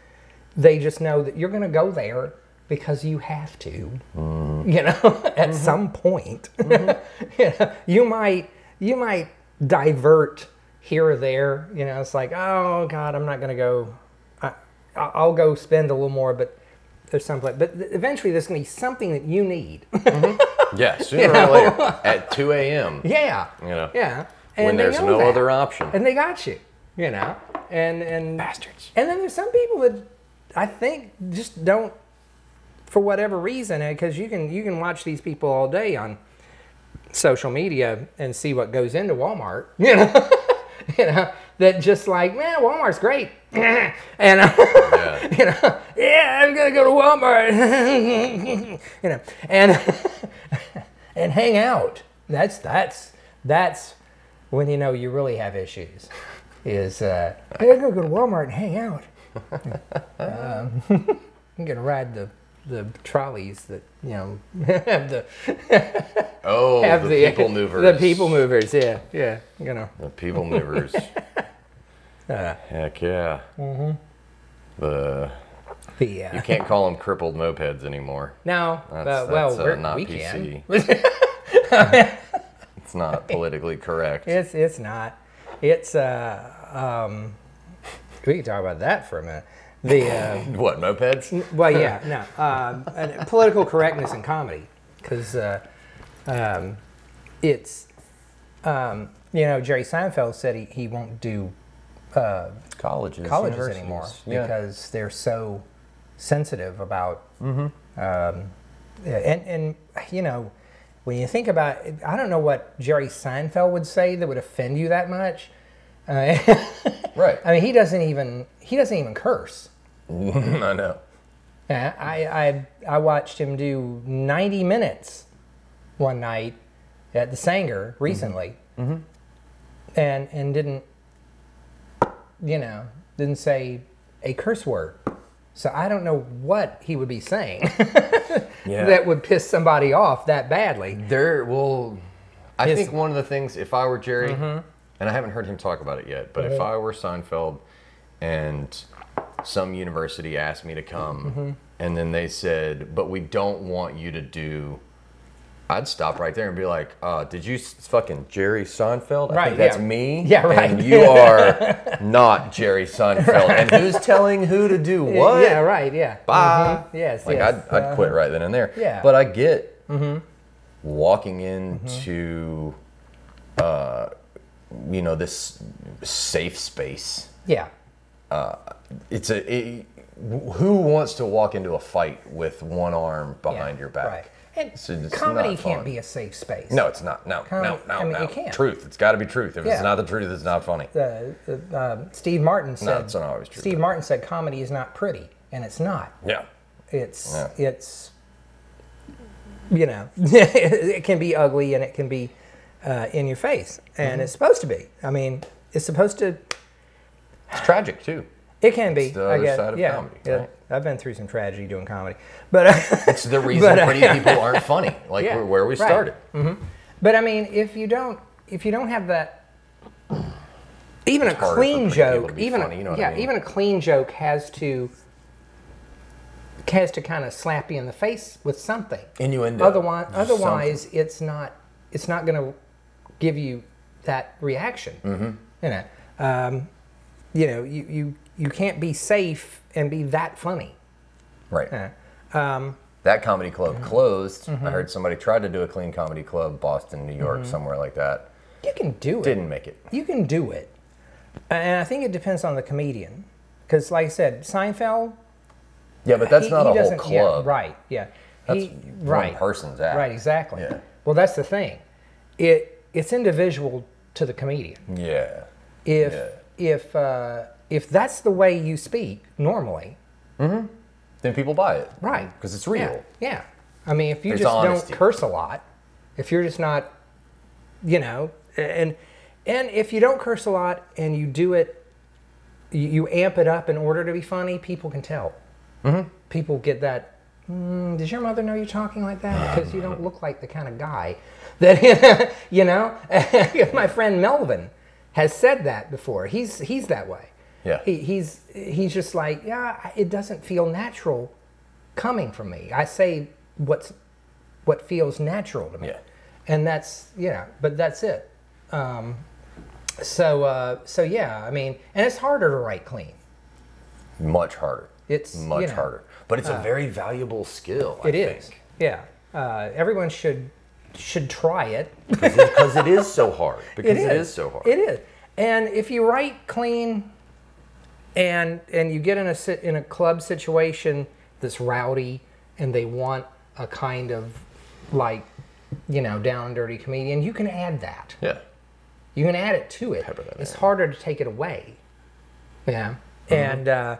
They just know that you're going to go there because you have to, mm-hmm. you know, at mm-hmm. some point. Mm-hmm. you, know, you might you might divert here or there. You know, it's like, oh God, I'm not going to go. I, I- I'll go spend a little more, but there's something. But th- eventually, there's going to be something that you need. Yeah, sooner or later. At 2 a.m. yeah, You know. yeah. When there's no that. other option. and they got you. You know, and and Bastards. and then there's some people that I think just don't, for whatever reason, because you can you can watch these people all day on social media and see what goes into Walmart. You know, you know that just like man, Walmart's great, and uh, Yeah. you know, yeah, I'm gonna go to Walmart, you know, and and hang out. That's that's that's when you know you really have issues. is uh, hey, I'm gonna go to Walmart and hang out. um, I'm gonna ride the the trolleys that you know have the Oh, have the, people movers. The people movers, yeah, yeah. I'm gonna The people movers. uh, Heck yeah. Mm-hmm. The the uh, you can't call them crippled mopeds anymore. no, That's, uh, well, that's, uh, we're, not we PC. can. It's not politically correct. It's it's not. It's uh um. We can talk about that for a minute. The uh, what mopeds? well, yeah, no, um, and political correctness in comedy, because uh, um, it's um, you know Jerry Seinfeld said he, he won't do uh, Colleges. colleges anymore Yeah. because they're so sensitive about um, and and you know when you think about it, I don't know what Jerry Seinfeld would say that would offend you that much. Uh, right. I mean, he doesn't even he doesn't even curse. I know. Yeah, I, I I watched him do 90 minutes one night at the Saenger recently, and and didn't you know didn't say a curse word. So I don't know what he would be saying Yeah. that would piss somebody off that badly. There will. I His- think one of the things, if I were Jerry, Mm-hmm. and I haven't heard him talk about it yet, but if I were Seinfeld and some university asked me to come Mm-hmm. and then they said, but we don't want you to do. I'd stop right there and be like, uh, "Did you s- fucking Jerry Seinfeld? I Right, think that's yeah. me. Yeah, right. And you are not Jerry Seinfeld. And who's telling who to do what? Yeah, right. Yeah. Bye. Mhm. Yes. Like yes. I'd, I'd quit right then and there. Yeah. But I get walking into, uh, you know, this safe space. Yeah. It's a. It, who wants to walk into a fight with one arm behind yeah, your back? Right. And So comedy can't fun. be a safe space. No, it's not. No, Com- no, no, I mean, no. it can't. Truth. It's got to be truth. If Yeah. it's not the truth, it's not funny. uh, uh, um, Steve Martin said. it's not always true, Steve Martin said comedy is not pretty, and it's not. Yeah. It's Yeah. it's you know it can be ugly and it can be uh, in your face, and Mm-hmm. it's supposed to be. I mean, it's supposed to. It's tragic too. It can be. It's the I other guess. side of yeah, comedy, yeah. right? I've been through some tragedy doing comedy, but uh, It's the reason But, uh, pretty people aren't funny. Like Yeah, where, we right. started. But I mean, if you don't, if you don't have that, even a clean joke, even funny, a, you know what I yeah, mean? even a clean joke has to has to kind of slap you in the face with something. Innuendo. Otherwise, otherwise, it's not it's not going to give you that reaction. Mm-hmm. You know, um, you know, you, you you can't be safe and be that funny. Right. Yeah. Um, That comedy club Mm-hmm. closed. I heard somebody tried to do a clean comedy club, Boston, New Mm-hmm. York, somewhere like that. you can do it. Didn't make it. You can do it. And I think it depends on the comedian. Because, like I said, Seinfeld. Yeah, but that's he- not he a whole club. Yeah, right, yeah. That's He- one right. person's act. Right, exactly. Yeah. Well, that's the thing. It It's individual to the comedian. Yeah. If, Yeah. if, uh, if that's the way you speak normally, Then people buy it. right. Because it's real. Yeah, yeah. I mean, if you There's just honesty. don't curse a lot, if you're just not, you know, and and if you don't curse a lot and you do it, you, you amp it up in order to be funny, people can tell. Mm-hmm. People get that. Mm, does your mother know you're talking like that? Because you don't look like the kind of guy that you know. My friend Melvin has said that before. He's he's that way. Yeah. He, he's he's just like yeah. It doesn't feel natural coming from me. I say what's what feels natural to me, Yeah. and that's yeah. But that's it. Um, so uh, so yeah. I mean, and it's harder to write clean. Much harder. It's, much you know, uh, harder. But it's a very valuable skill. I It is. think. Yeah. Uh, everyone should should try it. Because it is so hard. Because it is so hard. It is. And if you write clean, and and you get in a sit in a club situation that's rowdy, and they want a kind of like, you know, down and dirty comedian, you can add that. yeah. You can add it to it. It's in. harder to take it away. Yeah. And uh,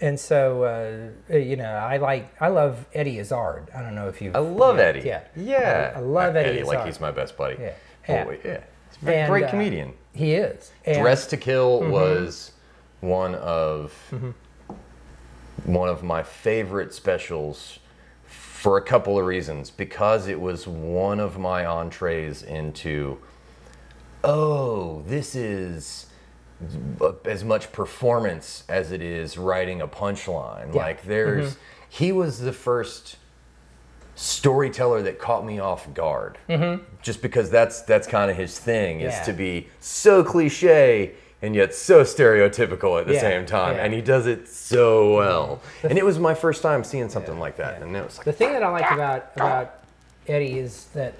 and so uh, you know, I like I love Eddie Izzard. I don't know if you. I love Eddie. Yeah. Yeah. I, I love Eddie, Like Izzard. he's my best buddy. Yeah. Yeah. wait, yeah. And, Great uh, comedian. He is. And- Dress to Kill Mm-hmm. was one of one of my favorite specials for a couple of reasons. Because it was one of my entrees into oh, this is as much performance as it is writing a punchline. Yeah. Like there's Mm-hmm. he was the first storyteller that caught me off guard. Just because that's that's kind of his thing is Mm-hmm. Yeah. to be so cliche and yet so stereotypical at the Yeah, same time, yeah. and he does it so well. And it was my first time seeing something like that, and it was like, The thing that I like about about Eddie is that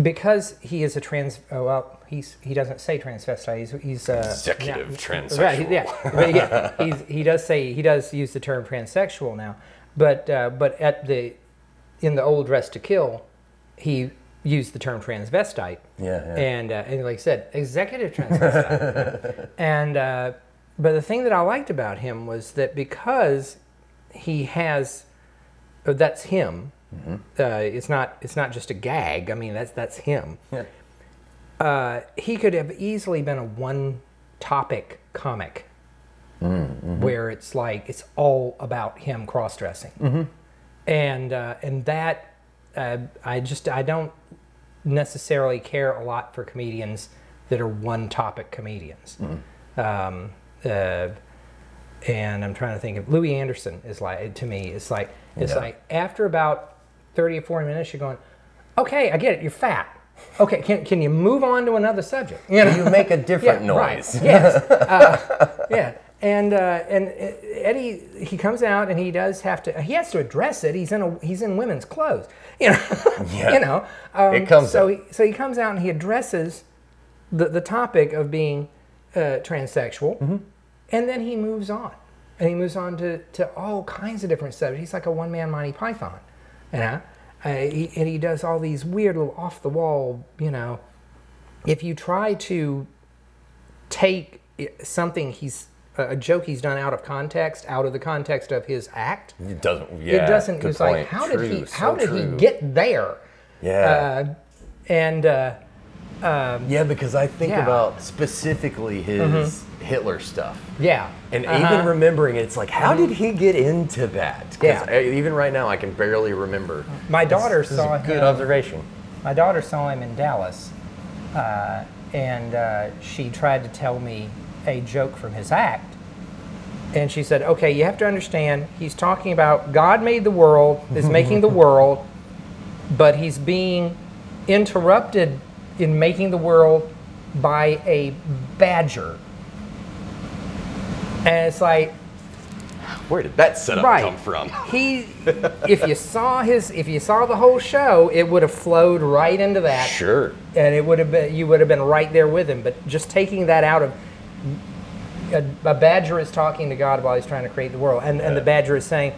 because he is a trans, oh, well, he's he doesn't say transvestite. He's he's uh, Executive yeah, transsexual. Right, yeah, but yeah. He's, he does say he does use the term transsexual now, but uh, but at the in the old Dress to Kill, he used the term transvestite. Yeah, yeah. And uh, and like I said, executive transvestite. and uh, but the thing that I liked about him was that because he has uh, that's him. Uh, it's not it's not just a gag. I mean that's that's him. Yeah. Uh, he could have easily been a one topic comic where it's like it's all about him cross dressing, and uh, and that uh, I just I don't necessarily care a lot for comedians that are one topic comedians. Um, uh, and I'm trying to think of Louie Anderson is like to me it's like it's Yeah. like after about 30 or 40 minutes you're going okay I get it you're fat okay can, can you move on to another subject you know you make a different right. noise. yes uh, yeah and uh, and uh, Eddie he comes out and he does have to he has to address it. He's in a he's in women's clothes you know? Yeah. you know um, It comes so up. he, so he comes out and he addresses the, the topic of being uh, transsexual. Mm-hmm. and then he moves on. And he moves on to, to all kinds of different subjects he's like a one-man Monty Python you know? Uh, he, and he does all these weird little off-the-wall you know? If you try to take something he's a joke he's done out of context out of the context of his act It doesn't. Yeah, it doesn't good it's like point. how did he how so did true. he get there Yeah. uh, and uh, yeah, because I think yeah. Mm-hmm. about specifically his Hitler stuff. yeah And Uh-huh. even remembering it, it's like, how did he get into that? Yeah. I- even right now, I can barely remember. my daughter This is saw a good him observation. my daughter saw him in Dallas uh, and uh, she tried to tell me a joke from his act and she said okay you have to understand he's talking about God made the world is making the world but he's being interrupted in making the world by a badger and it's like Where did that setup right. come from? He, if you saw his, if you saw the whole show, it would have flowed right into that, Sure. and it would have been, you would have been right there with him. But just taking that out of, a, a badger is talking to God while he's trying to create the world, and and the badger is saying,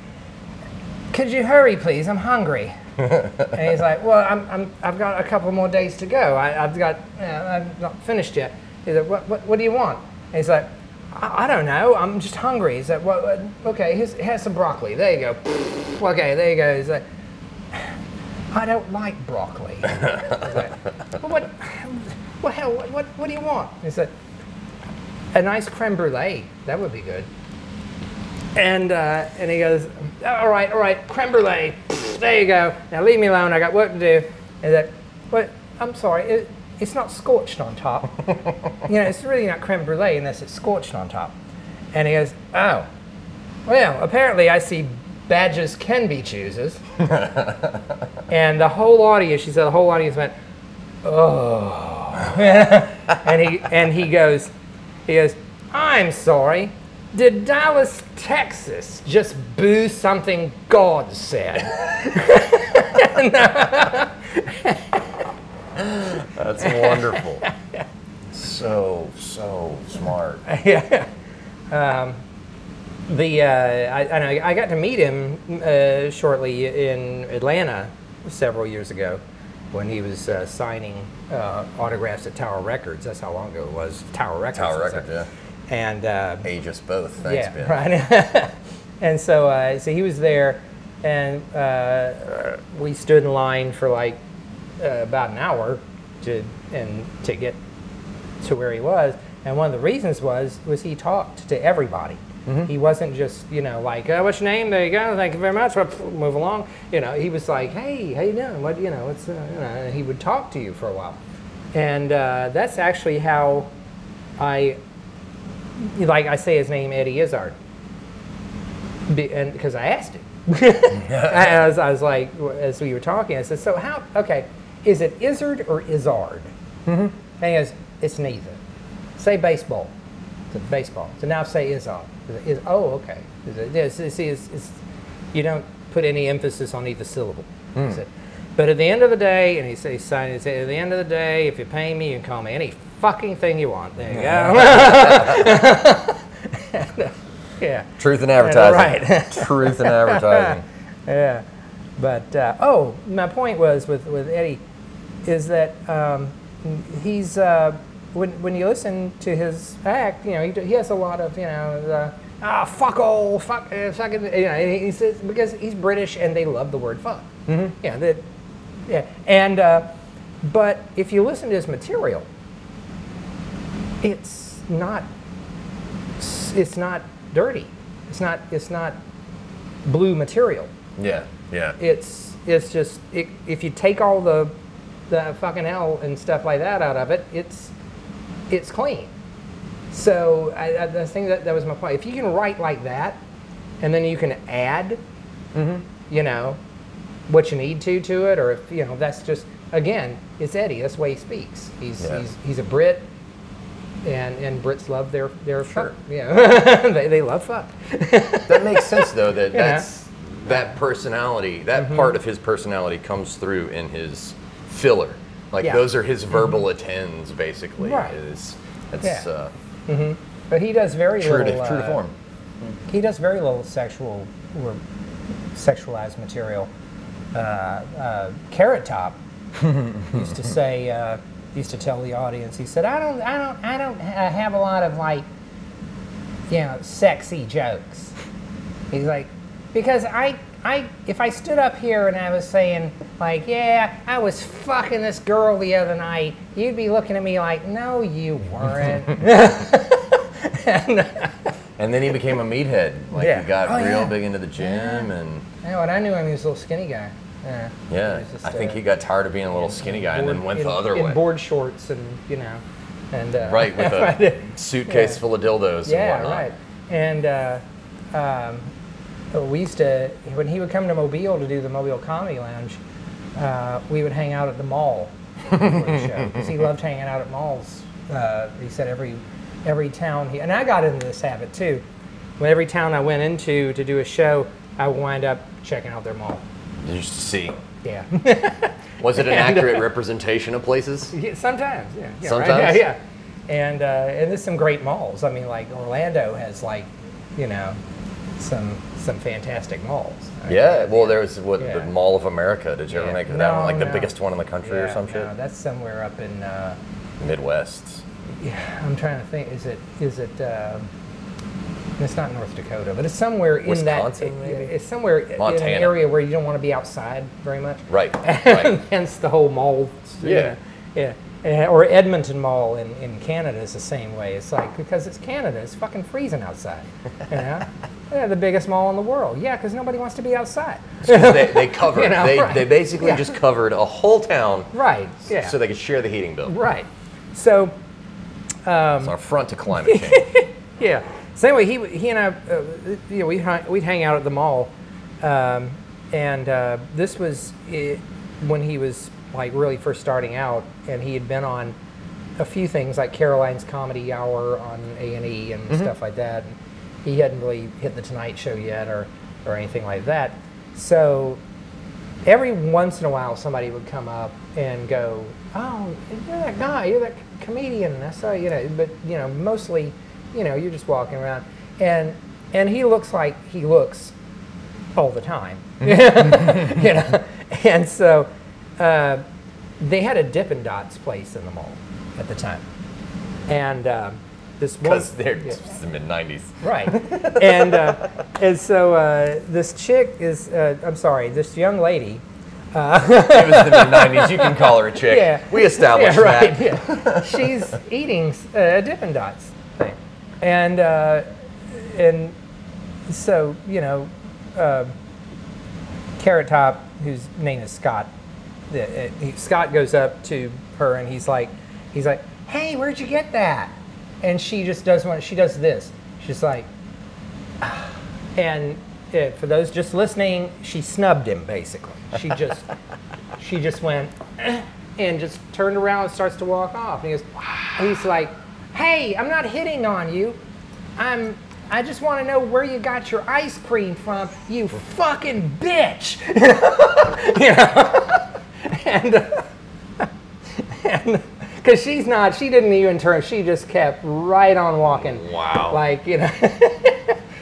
"Could you hurry, please? I'm hungry." and he's like, "Well, I'm, I'm, I've got a couple more days to go. I, I've got, uh, I'm not finished yet." He's like, "What, what, what do you want?" And he's like, I, I don't know. I'm just hungry." He's like, "Well, uh, okay, here's, here's some broccoli. There you go. okay, there you go." He's like, "I don't like broccoli." He's like, well, what, what, hell, what, what, what do you want? He said, "A nice creme brulee. That would be good." And uh, and he goes, all right, all right, creme brulee. There you go. Now leave me alone. I got work to do. And that, but I'm sorry, it, it's not scorched on top. you know, it's really not creme brulee unless it's scorched on top. And he goes, oh, well, apparently I see badges can be chooses. and the whole audience, she said, the whole audience went, oh. and he and he goes, he goes, I'm sorry. Did Dallas, Texas just boo something God said? That's wonderful. so, so smart. yeah. Um, the uh, I, I, I got to meet him uh, shortly in Atlanta several years ago when he was uh, signing uh, autographs at Tower Records. That's how long ago it was. Tower Records. Tower Records, yeah. And uh, Age us both. Thanks, yeah, Ben. right. and so, uh, so he was there, and uh, we stood in line for like uh, about an hour to and to get to where he was. And one of the reasons was was he talked to everybody. He wasn't just you know like uh, what's your name? There you go. Thank you very much. Move along. You know he was like hey how you doing? What you know what's uh, you know and he would talk to you for a while. And uh, that's actually how I like I say his name Eddie Izzard. Be, and because I asked him, as I was like, as we were talking, I said, "So how? Okay, is it Izzard or Izzard?" Mm-hmm. And he goes, "It's neither. Say baseball. It's baseball. So now say Izzard. Is, oh, okay. Is it, yes, it's, it's, it's, you don't put any emphasis on either syllable." Said, but at the end of the day, and he said, he said, at the end of the day, if you pay me, you can call me any fucking thing you want. There you go. yeah. Truth in advertising. right. Truth in advertising. Yeah, but uh, oh, my point was with with Eddie is that um, he's uh, when when you listen to his act, you know, he, he has a lot of you know. The, Ah, fuck all, fuck, uh, fucking, you know, he says because he's British and they love the word fuck. Mm-hmm. Yeah, that, yeah, and uh, but if you listen to his material, it's not, it's not dirty. It's not, it's not blue material Yeah, yeah. it's it's just it, if you take all the the fucking hell and stuff like that out of it, it's it's clean. So I, I, I think that that was my point. If you can write like that, and then you can add, mm-hmm. you know, what you need to to it, or if you know that's just again, it's Eddie. That's the way he speaks. He's Yeah. he's, he's a Brit. And, and Brits love their their fuck. Yeah, they, they love fuck. that makes sense though that Yeah. that's that personality that mm-hmm. part of his personality comes through in his filler like Yeah. those are his verbal attends basically Right. is that's Yeah. uh, But he does very true little. to true to uh, form He does very little sexual or sexualized material. Uh, uh, Carrot Top used to say, uh, used to tell the audience, he said, "I don't, I don't, I don't ha- have a lot of like, you know, sexy jokes." He's like, because I, I, if I stood up here and I was saying like, "Yeah, I was fucking this girl the other night," you'd be looking at me like, "No, you weren't." and then he became a meathead like Yeah. he got Oh, real yeah. big into the gym and Yeah, when I knew him, he was a little skinny guy. Yeah. yeah just, i think uh, he got tired of being a little skinny guy and then went in, the other in way board shorts and you know, and uh, right with a suitcase Yeah. full of dildos yeah, and whatnot right. And uh, um, we used to when he would come to Mobile to do the Mobile Comedy Lounge, uh, we would hang out at the mall for the show because he loved hanging out at malls. Uh, he said every every town he and I got into this habit too. When every town I went into to do a show, I would wind up checking out their mall. just to see Yeah. was it an And, uh, accurate representation of places Yeah, sometimes, yeah. yeah Sometimes? Right? Yeah, yeah. And uh, and there's some great malls. I mean, like Orlando has like, you know, some some fantastic malls. yeah well there was what Yeah. the mall of america did you ever Yeah. make that one like the no. biggest one in the country or Yeah, some shit that's somewhere up in. Uh, midwest yeah, I'm trying to think. Is it is it? Um, it's not North Dakota, but it's somewhere in Wisconsin, that. maybe? It's somewhere in Montana. an area where you don't want to be outside very much. right right Hence the whole mall. Yeah. know, yeah. Eh, Or Edmonton Mall in, in Canada is the same way. It's like because it's Canada, it's fucking freezing outside. You know, yeah, the biggest mall in the world. Yeah, because nobody wants to be outside. they, they covered. You know, they, right. they basically Yeah. just covered a whole town Right. Yeah. so they could share the heating bill. right. So It's our front to climate change. yeah. So anyway, he he and I, uh, you know, we hung, we'd hang out at the mall, um, and uh, this was i when he was like really first starting out, and he had been on a few things like Caroline's Comedy Hour on A and E and mm-hmm. stuff like that. And he hadn't really hit the Tonight Show yet, or or anything like that. So every once in a while somebody would come up and go, "Oh, you're that guy, you're that comedian." I saw you know, but you know, mostly, you know, you're just walking around, and and he looks like he looks all the time, mm-hmm. you know, and so uh, they had a Dippin' Dots place in the mall at the time, and um, this Because they're Yeah. the mid 90s. Right. and uh, and so uh, this chick is, uh, I'm sorry, this young lady it was the mid '90s. You can call her a chick. Yeah. We established yeah, right. that. Yeah. She's eating uh, Dippin' Dots thing, and uh, and so you know, uh, Carrot Top, whose name is Scott, uh, uh, he, Scott goes up to her and he's like, he's like, hey, where'd you get that? And she just does one. She does this. She's like, and uh, for those just listening, she snubbed him basically. She just, she just went "Eh," and just turned around and starts to walk off. And he goes, he's like, hey, I'm not hitting on you. I'm. I just want to know where you got your ice cream from, you fucking bitch. you know, and. And because she's not, she didn't even turn. She just kept right on walking. Wow. Like you know.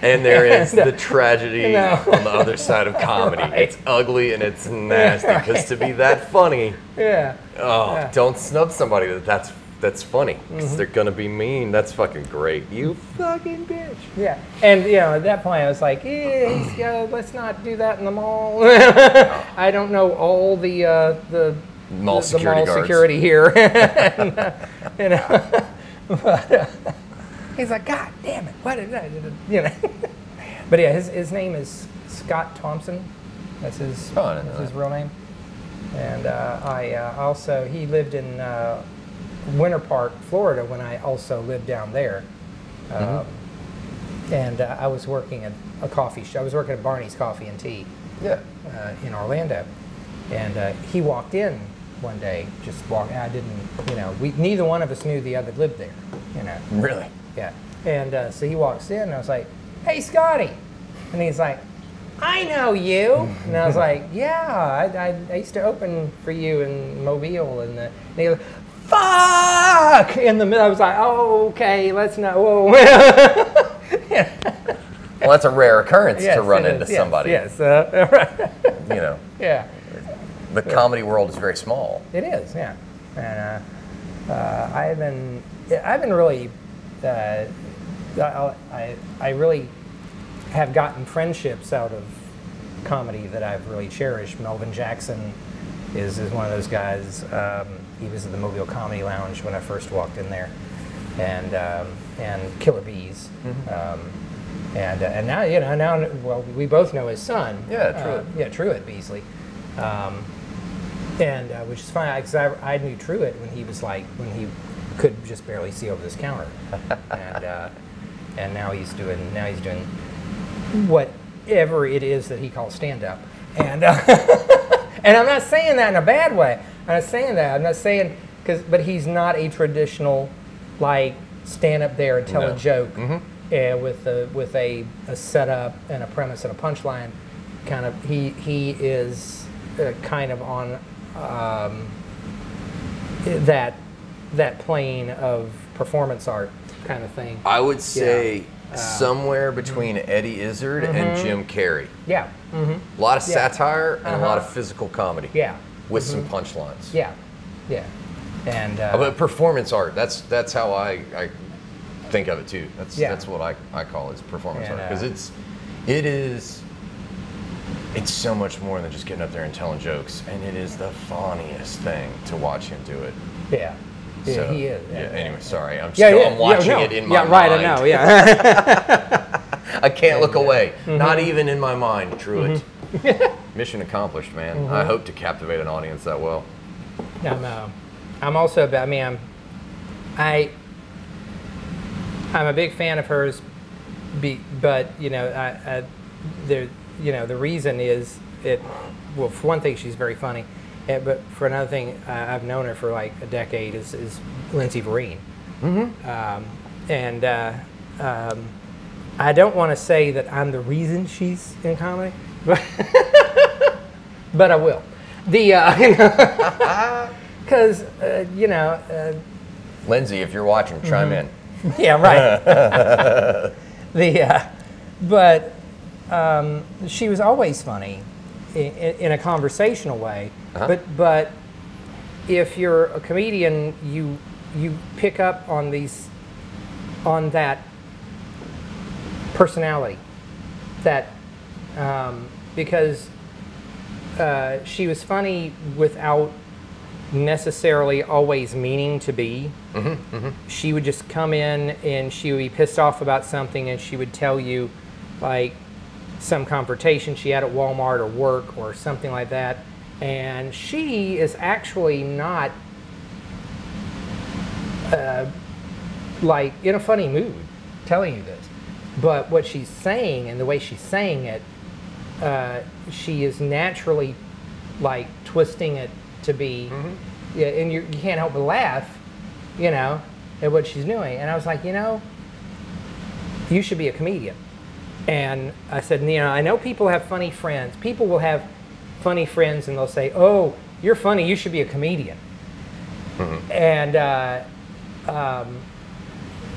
And there is And, uh, the tragedy no. on the other side of comedy. It's ugly and it's nasty because to be that funny, yeah. oh, Yeah. don't snub somebody that that's that's funny because Mm-hmm. they're gonna be mean. That's fucking great. You fucking bitch. Yeah, and you know at that point I was like, eh, he's, uh, let's not do that in the mall. I don't know all the uh, the Mall the, security mall guards. security here. and, uh, you know, but uh, he's like, God damn it, what is that? You know, but yeah, his his name is Scott Thompson. That's his Oh, I didn't know that's his that. real name. And uh, I uh, also he lived in uh, Winter Park, Florida, when I also lived down there. Mm-hmm. Um, and uh, I was working at a coffee shop. I was working at Barnie's Coffee and Tea Yeah. uh, in Orlando, and uh, he walked in one day, just walking. I didn't, you know, we neither one of us knew the other lived there, you know. Really? Yeah, and uh, so he walks in, and I was like, "Hey, Scotty," and he's like, "I know you," and I was like, "Yeah, I, I, I used to open for you in Mobile," and, the, and he goes. Fuck! In the middle, I was like, "Oh, okay, let's not." Whoa. Well, that's a rare occurrence Yes, to run into yes, somebody. Yes, uh, right. You know, yeah, the comedy world is very small. it is. Yeah, and uh, uh, I've been, I've been really, uh, I, I, I really have gotten friendships out of comedy that I've really cherished. Melvin Jackson is, is one of those guys. Um, he was at the Mobile Comedy Lounge when I first walked in there, and um, and Killer Beaz. Um, and, uh, and now you know now well we both know his son Yeah, uh, Truett. yeah Truett Beasley um, and uh, which is fine because I, I knew Truett when he was like when he could just barely see over this counter, and uh, and now he's doing now he's doing whatever it is that he calls stand up, and uh, and I'm not saying that in a bad way. I'm not saying that. I'm not saying because but he's not a traditional like stand up there and tell No. a joke uh, with a with a, a setup and a premise and a punchline. Kind of he he is uh, kind of on um, that that plane of performance art kind of thing. I would say Uh, somewhere between Eddie Izzard and Jim Carrey. Yeah. Mm-hmm. A lot of Mm-hmm. Yeah. satire and a lot Uh-huh. of physical comedy. Yeah. With some punchlines. Yeah. Yeah. And uh, But performance art, that's that's how I, I think of it too. That's Yeah. that's what I, I call it, is performance And, art. Because uh, it's it is it's so much more than just getting up there and telling jokes. And it is the funniest thing to watch him do it. yeah. Yeah, So, he is. Yeah, anyway, sorry. I'm Yeah, still yeah, I'm watching yeah, no. it in my yeah, right. mind. I know. Yeah. I can't look away. Mm-hmm. Not even in my mind, Truett. Mission accomplished, man. Mm-hmm. I hope to captivate an audience that well. I'm, uh, I'm also, I mean, I'm, I, I'm a big fan of hers, be, but you know, I, I, there, you know, the reason is it. Well, for one thing, she's very funny, eh, but for another thing, I, I've known her for like a decade. Is, is Lindsay Vereen, mm-hmm. um, and uh, um, I don't want to say that I'm the reason she's in comedy, but but I will. The because uh, you know uh, Lindsay, if you're watching, chime Mm-hmm. in. yeah right the uh, but um, she was always funny in, in a conversational way Uh-huh. but but if you're a comedian you you pick up on these on that personality that um, because uh, she was funny without necessarily always meaning to be. She would just come in and she would be pissed off about something, and she would tell you, like, some confrontation she had at Walmart or work or something like that. And she is actually not uh, like in a funny mood telling you this. But what she's saying and the way she's saying it, uh, she is naturally like twisting it to be, yeah, and you, you can't help but laugh, you know, at what she's doing. And I was like, you know, you should be a comedian. And I said, you know, I know people have funny friends. People will have funny friends and they'll say, oh, you're funny, you should be a comedian. And, uh, um,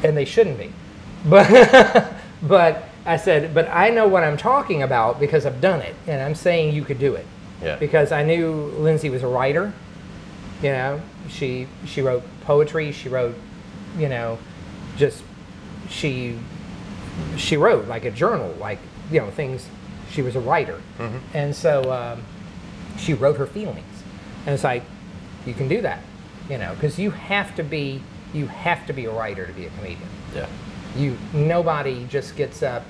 and they shouldn't be. But, but I said, but I know what I'm talking about because I've done it. And I'm saying you could do it. Yeah. Because I knew Lindsay was a writer. You know, she she wrote poetry. She wrote, you know, just she she wrote like a journal, like you know things. She was a writer, and so um, she wrote her feelings, and it's like you can do that, you know, because you have to be you have to be a writer to be a comedian. Yeah. You nobody just gets up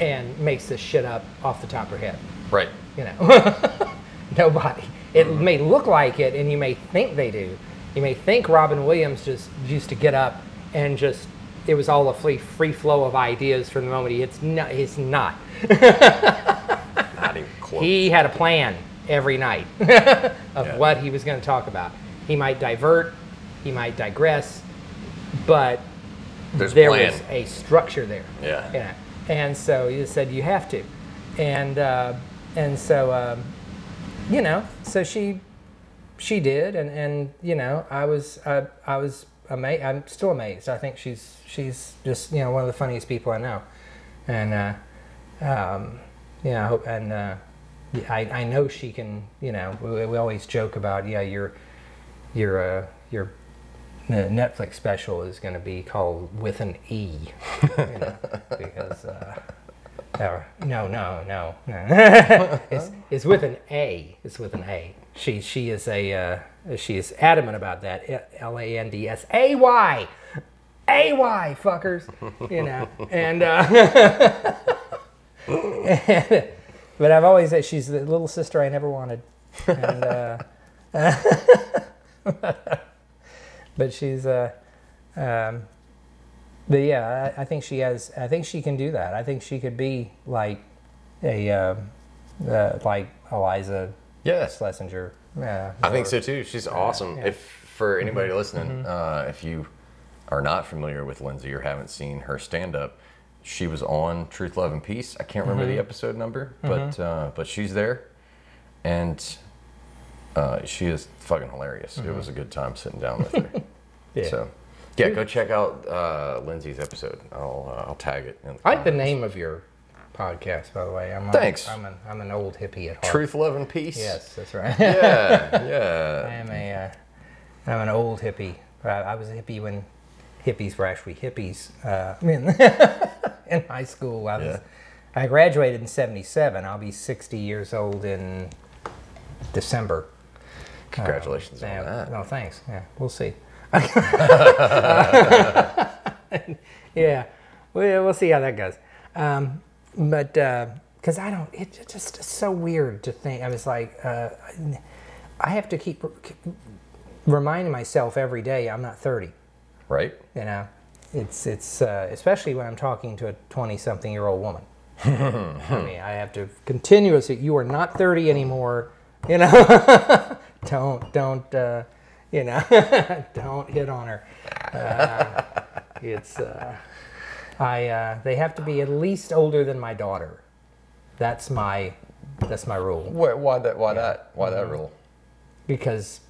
and makes this shit up off the top of their head. Right. you know? Nobody. It mm-hmm. may look like it and you may think they do. You may think robin williams just used to get up and just it was all a free, free flow of ideas from the moment he it's not it's not. Not even close. he had a plan every night of Yeah. what he was going to talk about. He might divert he might digress but There's a there plan. was a structure there. Yeah. Yeah. And so he said you have to, and uh, and so um, you know, so she she did, and and you know, I was I, I was amazed. I'm still amazed. I think she's she's just you know one of the funniest people I know, and uh, um, yeah, I hope and. Uh, I, I know she can, you know, we, we always joke about, yeah, your, your, uh, your the Netflix special is going to be called with an E, you know, because uh, or, no, no, no, it's it's with an A. It's with an A. She she is a uh, she is adamant about that. L A N D S A Y, A Y fuckers, you know, and. Uh, but I've always said she's the little sister I never wanted, and. Uh, but she's uh, um, but yeah, I, I think she has. I think she can do that. I think she could be like a uh, uh, like Iliza Yeah. Shlesinger. Yeah, I think so too. She's awesome. yeah. If for anybody listening, uh, if you are not familiar with Lindsay or haven't seen her stand up, she was on Truth, Love, and Peace. I can't remember the episode number, but uh, but she's there, and uh, she is fucking hilarious. It was a good time sitting down with her. Yeah. So yeah, go check out uh, Lindsay's episode. I'll uh, I'll tag it. In the I like the name of your podcast, by the way. I'm Thanks. I'm an, I'm an old hippie at heart. Truth, Love, and Peace. Yes, that's right. Yeah, yeah. I am a, uh, I'm an old hippie. I, I was a hippie when hippies were actually hippies. Uh, I mean, in high school, I was. Yeah. I graduated in '77. I'll be 60 years old in December. Congratulations Yeah, on that. No, thanks. Yeah, we'll see. yeah, we'll, we'll see how that goes. Um, but because I don't, it, it's just so weird to think. I was like, uh, I have to keep reminding myself every day I'm not 30. Right? You know, it's it's uh, especially when I'm talking to a 20 something year old woman. I mean, I have to continuously. You are not 30 anymore. You know, don't don't uh, you know don't hit on her. Uh, it's uh, I uh, they have to be at least older than my daughter. That's my that's my rule Why, why that? Why that? Why that rule? because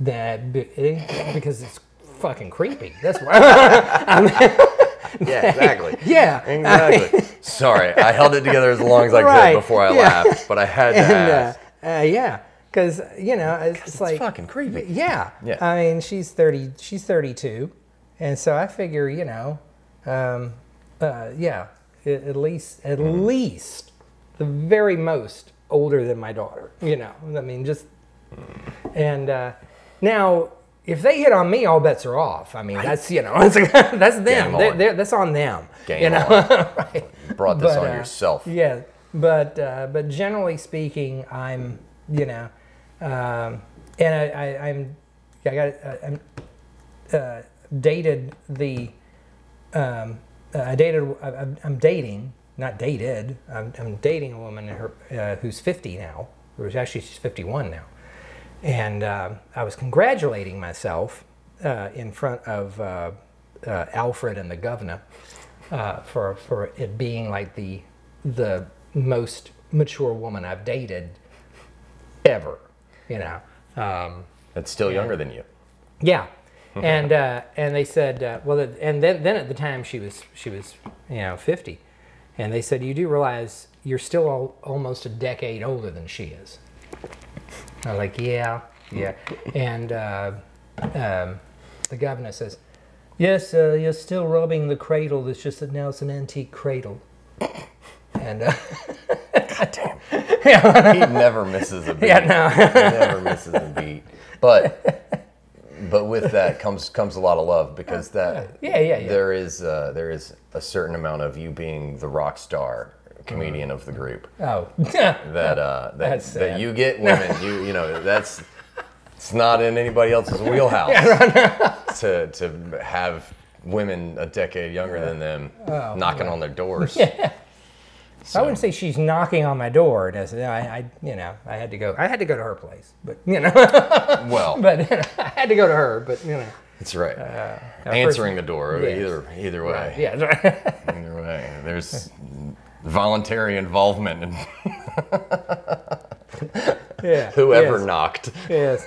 that because it's fucking creepy. That's why. Yeah, exactly. yeah. Exactly. Sorry, I held it together as long as I Right, could before I yeah. laughed, but I had to and ask. uh, uh, yeah, because you know it's, it's like fucking creepy. Yeah, Yeah. I mean, she's thirty. She's thirty-two, and so I figure, you know, um, uh, yeah, at, at least, at Mm-hmm. least, the very most, older than my daughter. You know, I mean, just and uh, now if they hit on me, all bets are off. I mean, that's you know, that's, that's them. They're, they're, that's on them. Game you know, right? You brought this But, on uh, yourself. Yeah, but uh, but generally speaking, I'm you know, um, and I, I, I'm I got uh, I'm uh, dated the um, uh, I dated I- I'm, I'm dating not dated I'm, I'm dating a woman her uh, who's 50 now or actually she's 51 now. And uh, I was congratulating myself uh, in front of Alfred and the governor for for it being like the the most mature woman I've dated ever you know um, That's still younger than you. yeah, and uh, and they said, uh, well, and then then at the time she was she was you know fifty, and they said you do realize you're still al- almost a decade older than she is. I'm like, yeah, yeah, and uh, um, the governor says, yes, uh, you're still robbing the cradle. It's just that now it's an antique cradle. And uh, God damn. he never misses a beat. yeah, no, He never misses a beat. But but with that comes comes a lot of love because that Yeah, yeah, yeah. there is uh, there is a certain amount of you being the rock star comedian of the group oh, that uh, that, That's that you get women you you know that's it's not in anybody else's wheelhouse to to have women a decade younger than them Oh, knocking on their doors. I wouldn't say she's knocking on my door. I, I, you know, I had to go. I had to go to her place, but you know, Well, but you know, I had to go to her. But you know, that's right. Uh, first- Answering the door, Yes. either either way. yeah, Either way, there's voluntary involvement in yeah. whoever yes, knocked. Yes.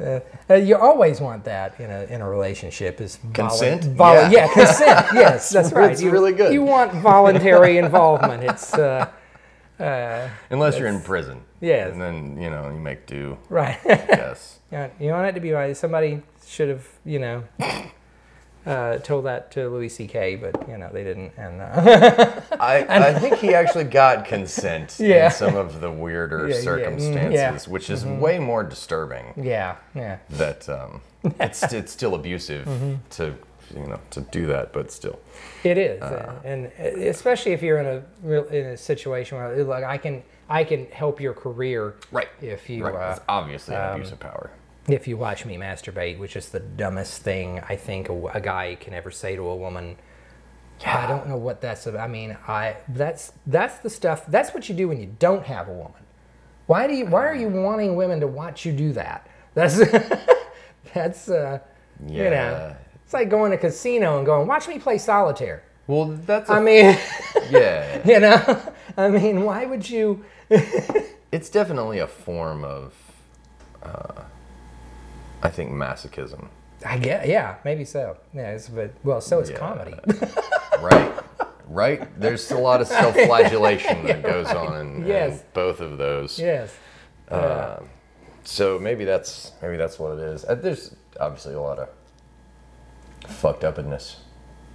Uh, uh, you always want that in a in a relationship is Consent? volu- Yeah. yeah. consent. Yes, that's right. It's You- really good. You want voluntary involvement. It's uh, uh, Unless you're in prison. Yes. And then, you know, you make do. right. Yes. Yeah, you want it to be right. Somebody should have, you know, uh, told that to Louis C.K., but you know they didn't. And uh, I, I think he actually got consent Yeah. in some of the weirder Yeah, yeah. Mm, circumstances, yeah. Mm-hmm. which is way more disturbing yeah, yeah, that um, it's, it's still abusive Mm-hmm. to, you know, to do that, but still. it is, uh, and especially if you're in a real, in a situation where like I can I can help your career Right. if you Right. uh, it's obviously um, an abuse of power. If you watch me masturbate, which is the dumbest thing I think a, a guy can ever say to a woman. I don't know what that's about. I mean, I that's that's the stuff. That's what you do when you don't have a woman. Why do you? Why are you wanting women to watch you do that? That's that's uh, you know, Yeah. it's like going to a casino and going, watch me play solitaire. Well, that's a, I mean, yeah. you know, I mean, why would you? It's definitely a form of, uh, I think, masochism. I get, yeah, maybe so. Yeah, it's, but well, so is Yeah. comedy. Right. right. There's a lot of self-flagellation that goes on in, in both of those. yes. Um, so maybe that's maybe that's what it is. Uh, there's obviously a lot of fucked upness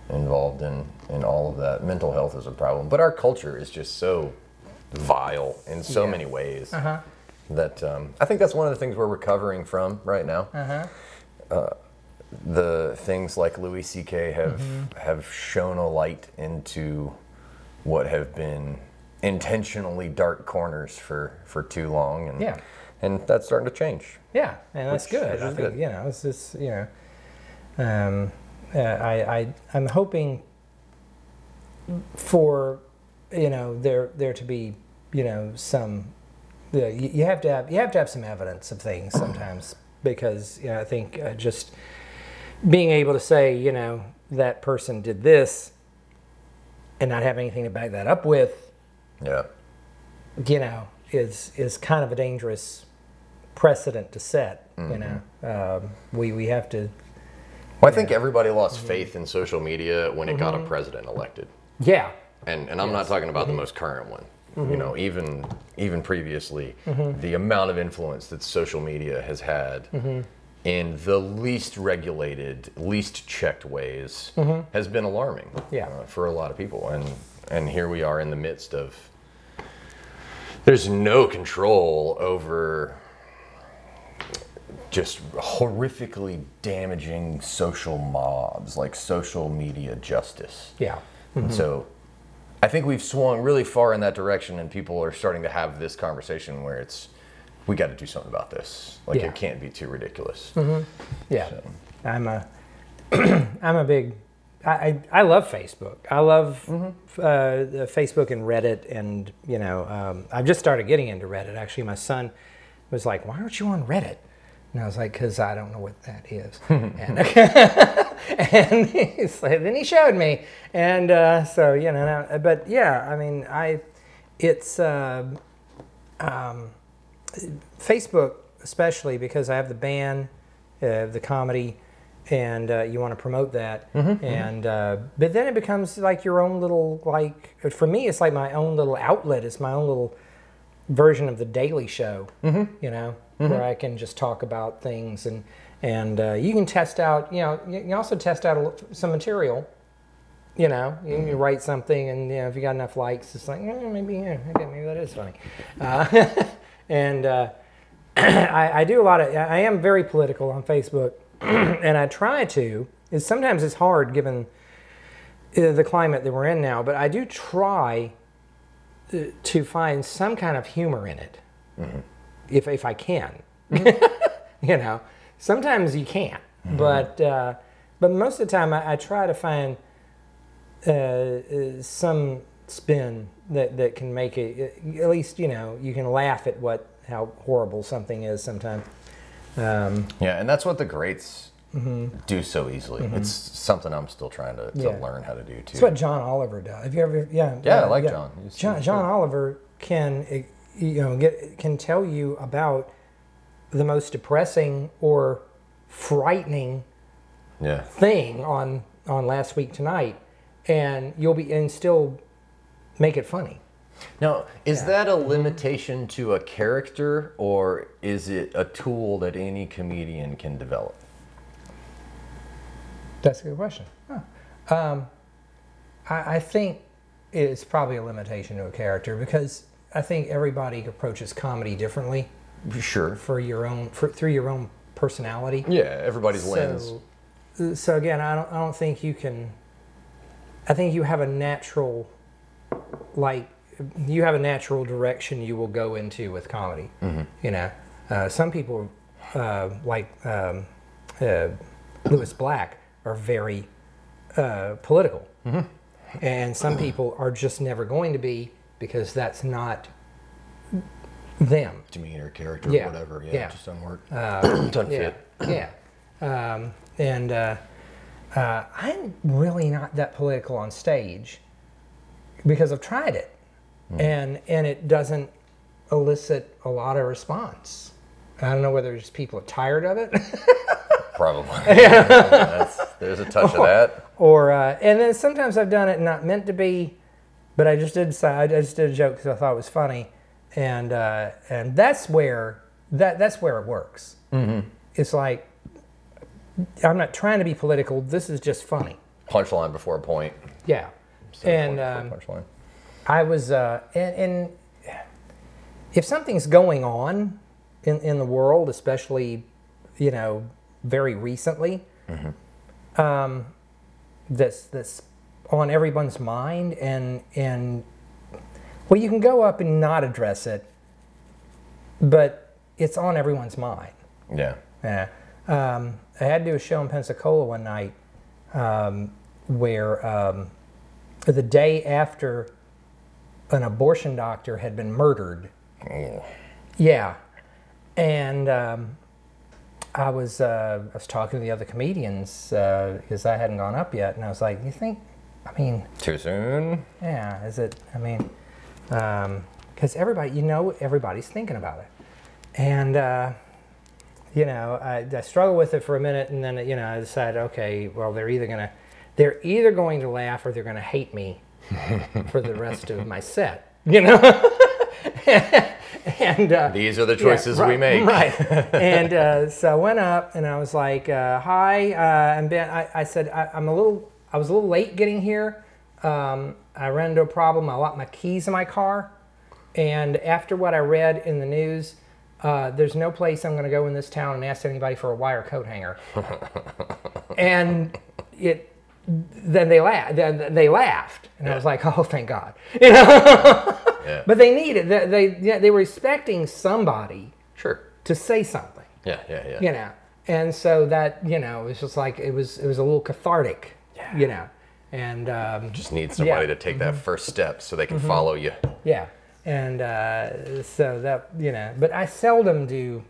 involved in in all of that. Mental health is a problem, but our culture is just so vile in so Yeah. many ways Uh-huh. That um, I think that's one of the things we're recovering from right now. Uh-huh. Uh, the things like Louis C.K. have Mm-hmm. have shown a light into what have been intentionally dark corners for for too long, and Yeah. and that's starting to change. Yeah, and that's Which- good. which I think good. you know, it's just you know, um, uh, I I I'm hoping for you know there there to be you know some yeah, you, you have to have you have to have some evidence of things sometimes because you know I think uh, just being able to say you know that person did this and not have anything to back that up with Yeah, you know, is is kind of a dangerous precedent to set. You know, um, we we have to. well, I think everybody Mm-hmm. lost faith in social media when it got a president elected, Yeah, and and I'm not talking Mm-hmm. about the most current one. You know, even even previously, Mm-hmm. the amount of influence that social media has had Mm-hmm. in the least regulated, least checked ways has been alarming. Mm-hmm. Yeah. uh, for a lot of people, and and here we are in the midst of there's no control over just horrifically damaging social mobs like social media justice. Yeah. And so I think we've swung really far in that direction and people are starting to have this conversation where it's we got to do something about this. Like Yeah. it can't be too ridiculous. Yeah, I'm a I'm a big I, I, I love Facebook. I love uh, the Facebook and Reddit, and you know um, I've just started getting into Reddit. Actually, my son was like, "Why aren't you on Reddit?" And I was like, "Cause I don't know what that is." and, and he's like, then he showed me, and uh, so you know. But yeah, I mean, I it's. Uh, um, Facebook, especially because I have the band, uh, the comedy, and uh, you want to promote that. and uh, but then it becomes like your own little like for me, it's like my own little outlet. It's my own little version of the Daily Show. You know, where I can just talk about things and and uh, you can test out. You know, you can also test out a, some material. You know, you, you write something, and you know if you got enough likes, it's like eh, maybe yeah, okay, maybe that is funny. Uh, and uh, I, I do a lot of. I am very political on Facebook, and I try to. Is sometimes it's hard given uh, the climate that we're in now, but I do try uh, to find some kind of humor in it, if if I can. you know, sometimes you can't, but uh, but most of the time I, I try to find uh, uh, some spin that, that can make it at least you know you can laugh at what how horrible something is sometimes. Um, Yeah, and that's what the greats do so easily. It's something I'm still trying to, to Mm-hmm. Yeah. learn how to do too. It's what John Oliver does. Have you ever? Yeah. Yeah, I like John. He's- John, John Oliver can, eh, you know, get can tell you about the most depressing or frightening yeah. thing on on last week tonight, and you'll be and still make it funny. Now, is that a limitation to a character, or is it a tool that any comedian can develop? That's a good question. Huh. Um, I, I think it's probably a limitation to a character because I think everybody approaches comedy differently Sure. for your own for, through your own personality. Yeah, everybody's lens. So, so again, I don't, I don't think you can. I think you have a natural, like, you have a natural direction you will go into with comedy. You know, uh, some people, uh, like um, uh, Lewis Black, are very uh, political, and some people are just never going to be because that's not them. Demeanor, character, Yeah, whatever. Yeah, yeah. just doesn't work. Uh, doesn't yeah, fit. yeah. Um, and uh, uh, I'm really not that political on stage because I've tried it, and and it doesn't elicit a lot of response. I don't know whether just people are tired of it, Probably. That's, there's a touch of that. or uh, and then sometimes I've done it not meant to be, but I just did I just did a joke because I thought it was funny, and uh, and that's where that that's where it works. Mm-hmm. It's like I'm not trying to be political. This is just funny. Punchline before a point. Yeah, and um, punchline. I was uh, and, and if something's going on in in the world, especially you know very recently, um, that's that's on everyone's mind, and and well, you can go up and not address it, but it's on everyone's mind. Yeah. Yeah. Um, I had to do a show in Pensacola one night um, where um, the day after an abortion doctor had been murdered. Oh. Yeah. And um, I was uh, I was talking to the other comedians because I hadn't gone up yet, and I was like, "You think? I mean, Too soon? yeah, is it? I mean, because everybody, you know, everybody's thinking about it, and uh, you know, I, I struggled with it for a minute, and then you know, I decide, okay, well, they're either gonna, they're either going to laugh or they're gonna hate me for the rest of my set, you know, and. Uh, These are the yeah, choices we make. Right. and uh, so I went up and I was like, uh, "Hi, uh, I'm Ben." I, I said, I, "I'm a little. I was a little late getting here. Um, I ran into a problem. I locked my keys in my car, And after what I read in the news, uh, there's no place I'm going to go in this town and ask anybody for a wire coat hanger. and it, then they laughed. Then they laughed, and I was like, "Oh, thank God!" You know. Yeah. but they needed. They they, yeah, they were expecting somebody Sure. to say something Yeah, yeah, yeah. you know and so that you know it was just like it was it was a little cathartic you know and um, Just need somebody Yeah. to take that first step so they can follow you. yeah and uh, so that you know but i seldom do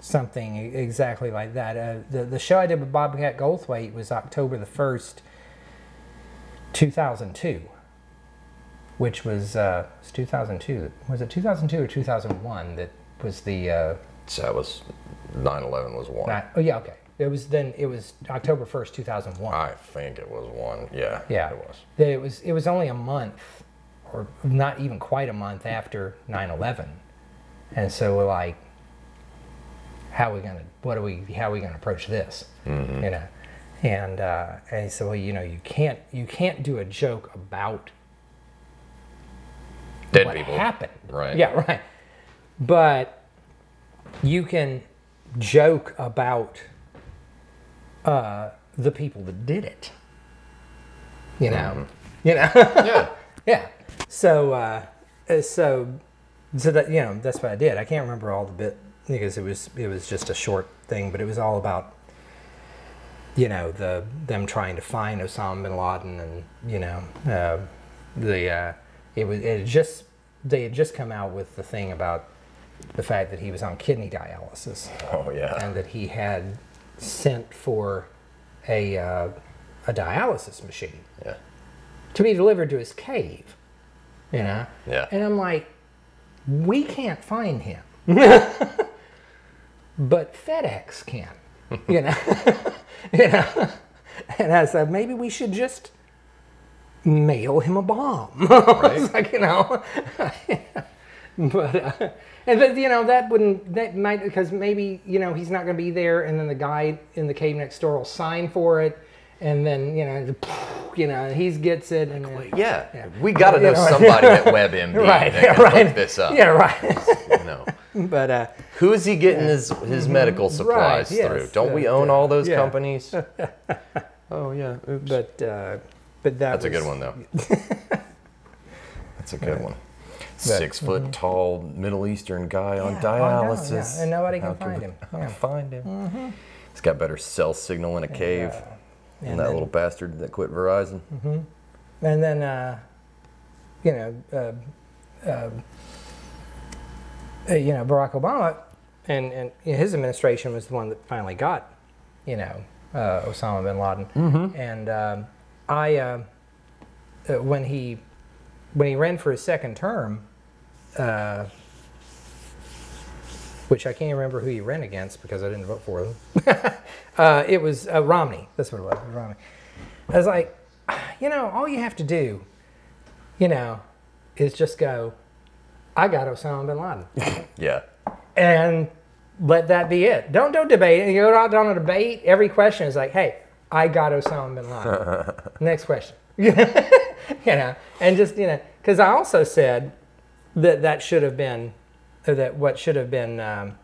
something exactly like that uh, the, the show i did with bobcat goldthwait was october the 1st 2002 which was uh was 2002 was it 2002 or 2001 that was the uh So that was 9/11 was one. not, oh yeah okay it was then it was october 1st 2001 I think it was one. Yeah. Yeah, It was. That it was it was only a month, or not even quite a month after 9/11, and so we're like, how are we gonna what are we how are we gonna approach this? You know, and uh, and he said, well, you know, you can't you can't do a joke about Dead what people. happened. Right. Yeah, right. But you can joke about uh, the people that did it. You know. You know. Yeah. yeah. So uh, so so that you know that's what I did. I can't remember all the bit because it was it was just a short thing, but it was all about you know the them trying to find Osama bin Laden and you know uh, the uh, it was it had just they had just come out with the thing about the fact that he was on kidney dialysis Oh yeah. and that he had sent for a uh, a dialysis machine Yeah. to be delivered to his cave you know? Yeah. and I'm like we can't find him. But FedEx can you know? You know? And I said maybe we should just mail him a bomb. Right. like you know but uh, and but, you know that wouldn't that might because maybe you know he's not going to be there and then the guy in the cave next door will sign for it and then you know you know he gets it and then, Yeah. We got to know know, somebody at WebMD right that can right this up. yeah right You know. but uh Who is he getting his, his medical supplies yes, through? Don't we own all those yeah. companies? oh yeah. Oops. but uh but that That's a good one though. That's a good one. Six foot tall Middle Eastern guy on mm-hmm. Yeah, know, dialysis. yeah, and nobody can How find we- him. Yeah. find him. He's got better cell signal in a cave than and that then- little bastard that quit Verizon. and then uh, you know, uh, uh, uh, you know, Barack Obama and and his administration was the one that finally got, you know, uh, Osama bin Laden. And um, I, uh, uh, when he when he ran for his second term, uh, which I can't remember who he ran against because I didn't vote for him. uh, it was uh, Romney. That's what it was. it was Romney. I was like, you know, all you have to do, you know, is just go, I got Osama bin Laden, Yeah. and let that be it. Don't don't debate. it. You go out on a debate. Every question is like, hey, I got Osama bin Laden. Next question. you know, and just you know, because I also said that that should have been, or that what should have been um,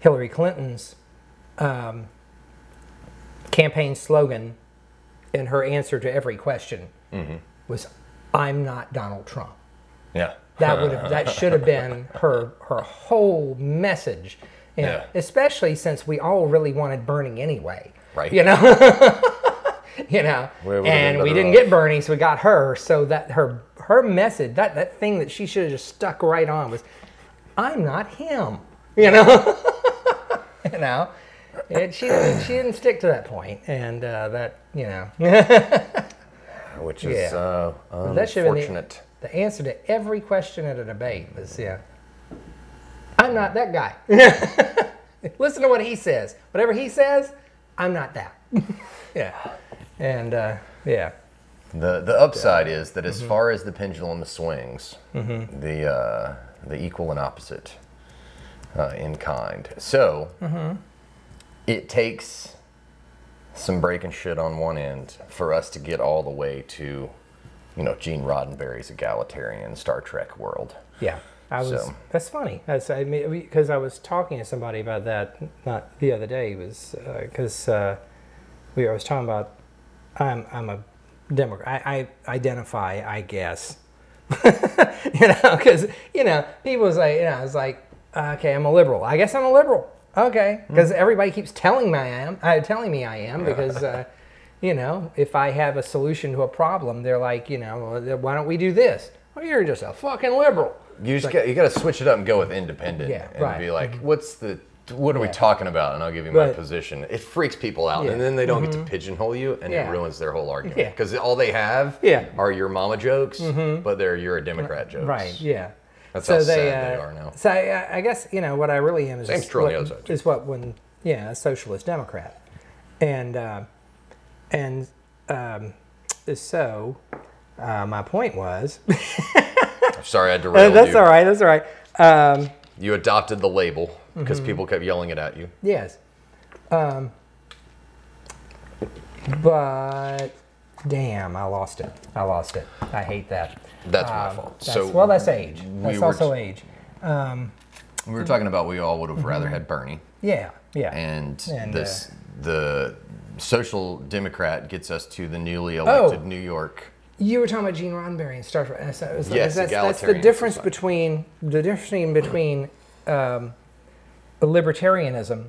Hillary Clinton's um, campaign slogan in her answer to every question was, "I'm not Donald Trump." Yeah. That would have that should have been her her whole message. Know, Yeah. Especially since we all really wanted Bernie anyway. Right. You know. you know. We And we didn't off. get Bernie, so we got her. So that her her message, that that thing that she should have just stuck right on was, I'm not him. You know. you know. And she didn't, she didn't stick to that point, and uh, that you know Which is Yeah. uh, that should have been the- The answer to every question at a debate was, yeah, I'm not that guy. Listen to what he says. Whatever he says, I'm not that. yeah. And uh, yeah. The the upside is that Mm-hmm. as far as the pendulum swings, the uh, the equal and opposite uh, in kind. So Mm-hmm. it takes some breaking shit on one end for us to get all the way to you know, Gene Roddenberry's egalitarian Star Trek world. Yeah, I was. So- That's funny. That's I mean because I was talking to somebody about that not the other day. It was because uh, we I was talking about I'm I'm a Democrat. I, I identify, I guess. you know, because you know people say you know it's like okay, I'm a liberal. I guess I'm a liberal. Okay, because everybody keeps telling me I am. Uh, telling me I am because. Uh, you know, if I have a solution to a problem, they're like, you know, well, why don't we do this? Well, you're just a fucking liberal. You just got, you got to switch it up and go with independent Yeah, and right. Mm-hmm. be like, what's the what are we talking about? And I'll give you my Right. position. It freaks people out, Yeah. and then they don't get to pigeonhole you, and Yeah. it ruins their whole argument Yeah. because all they have Yeah. Mm-hmm. are your mama jokes, but they're you're a Democrat jokes. Right. Yeah. That's how sad they are now. So I, I guess you know what I really am is Same's is true on what, the other side, too. is what when yeah a socialist Democrat, and uh, and um, so uh, my point was Sorry, I derailed that's you. all right that's all right um, You adopted the label because Mm-hmm. people kept yelling it at you. yes, um, but damn I lost it I lost it I hate that. That's my Um, fault. that's- So well that's age that's also t- age we were talking about we all would have rather had Bernie, yeah yeah and, And, this the social Democrat gets us to the newly elected Oh. New York. You were talking about Gene Roddenberry and Star Trek. so Yes, that's, that's the difference society. between the difference between um, libertarianism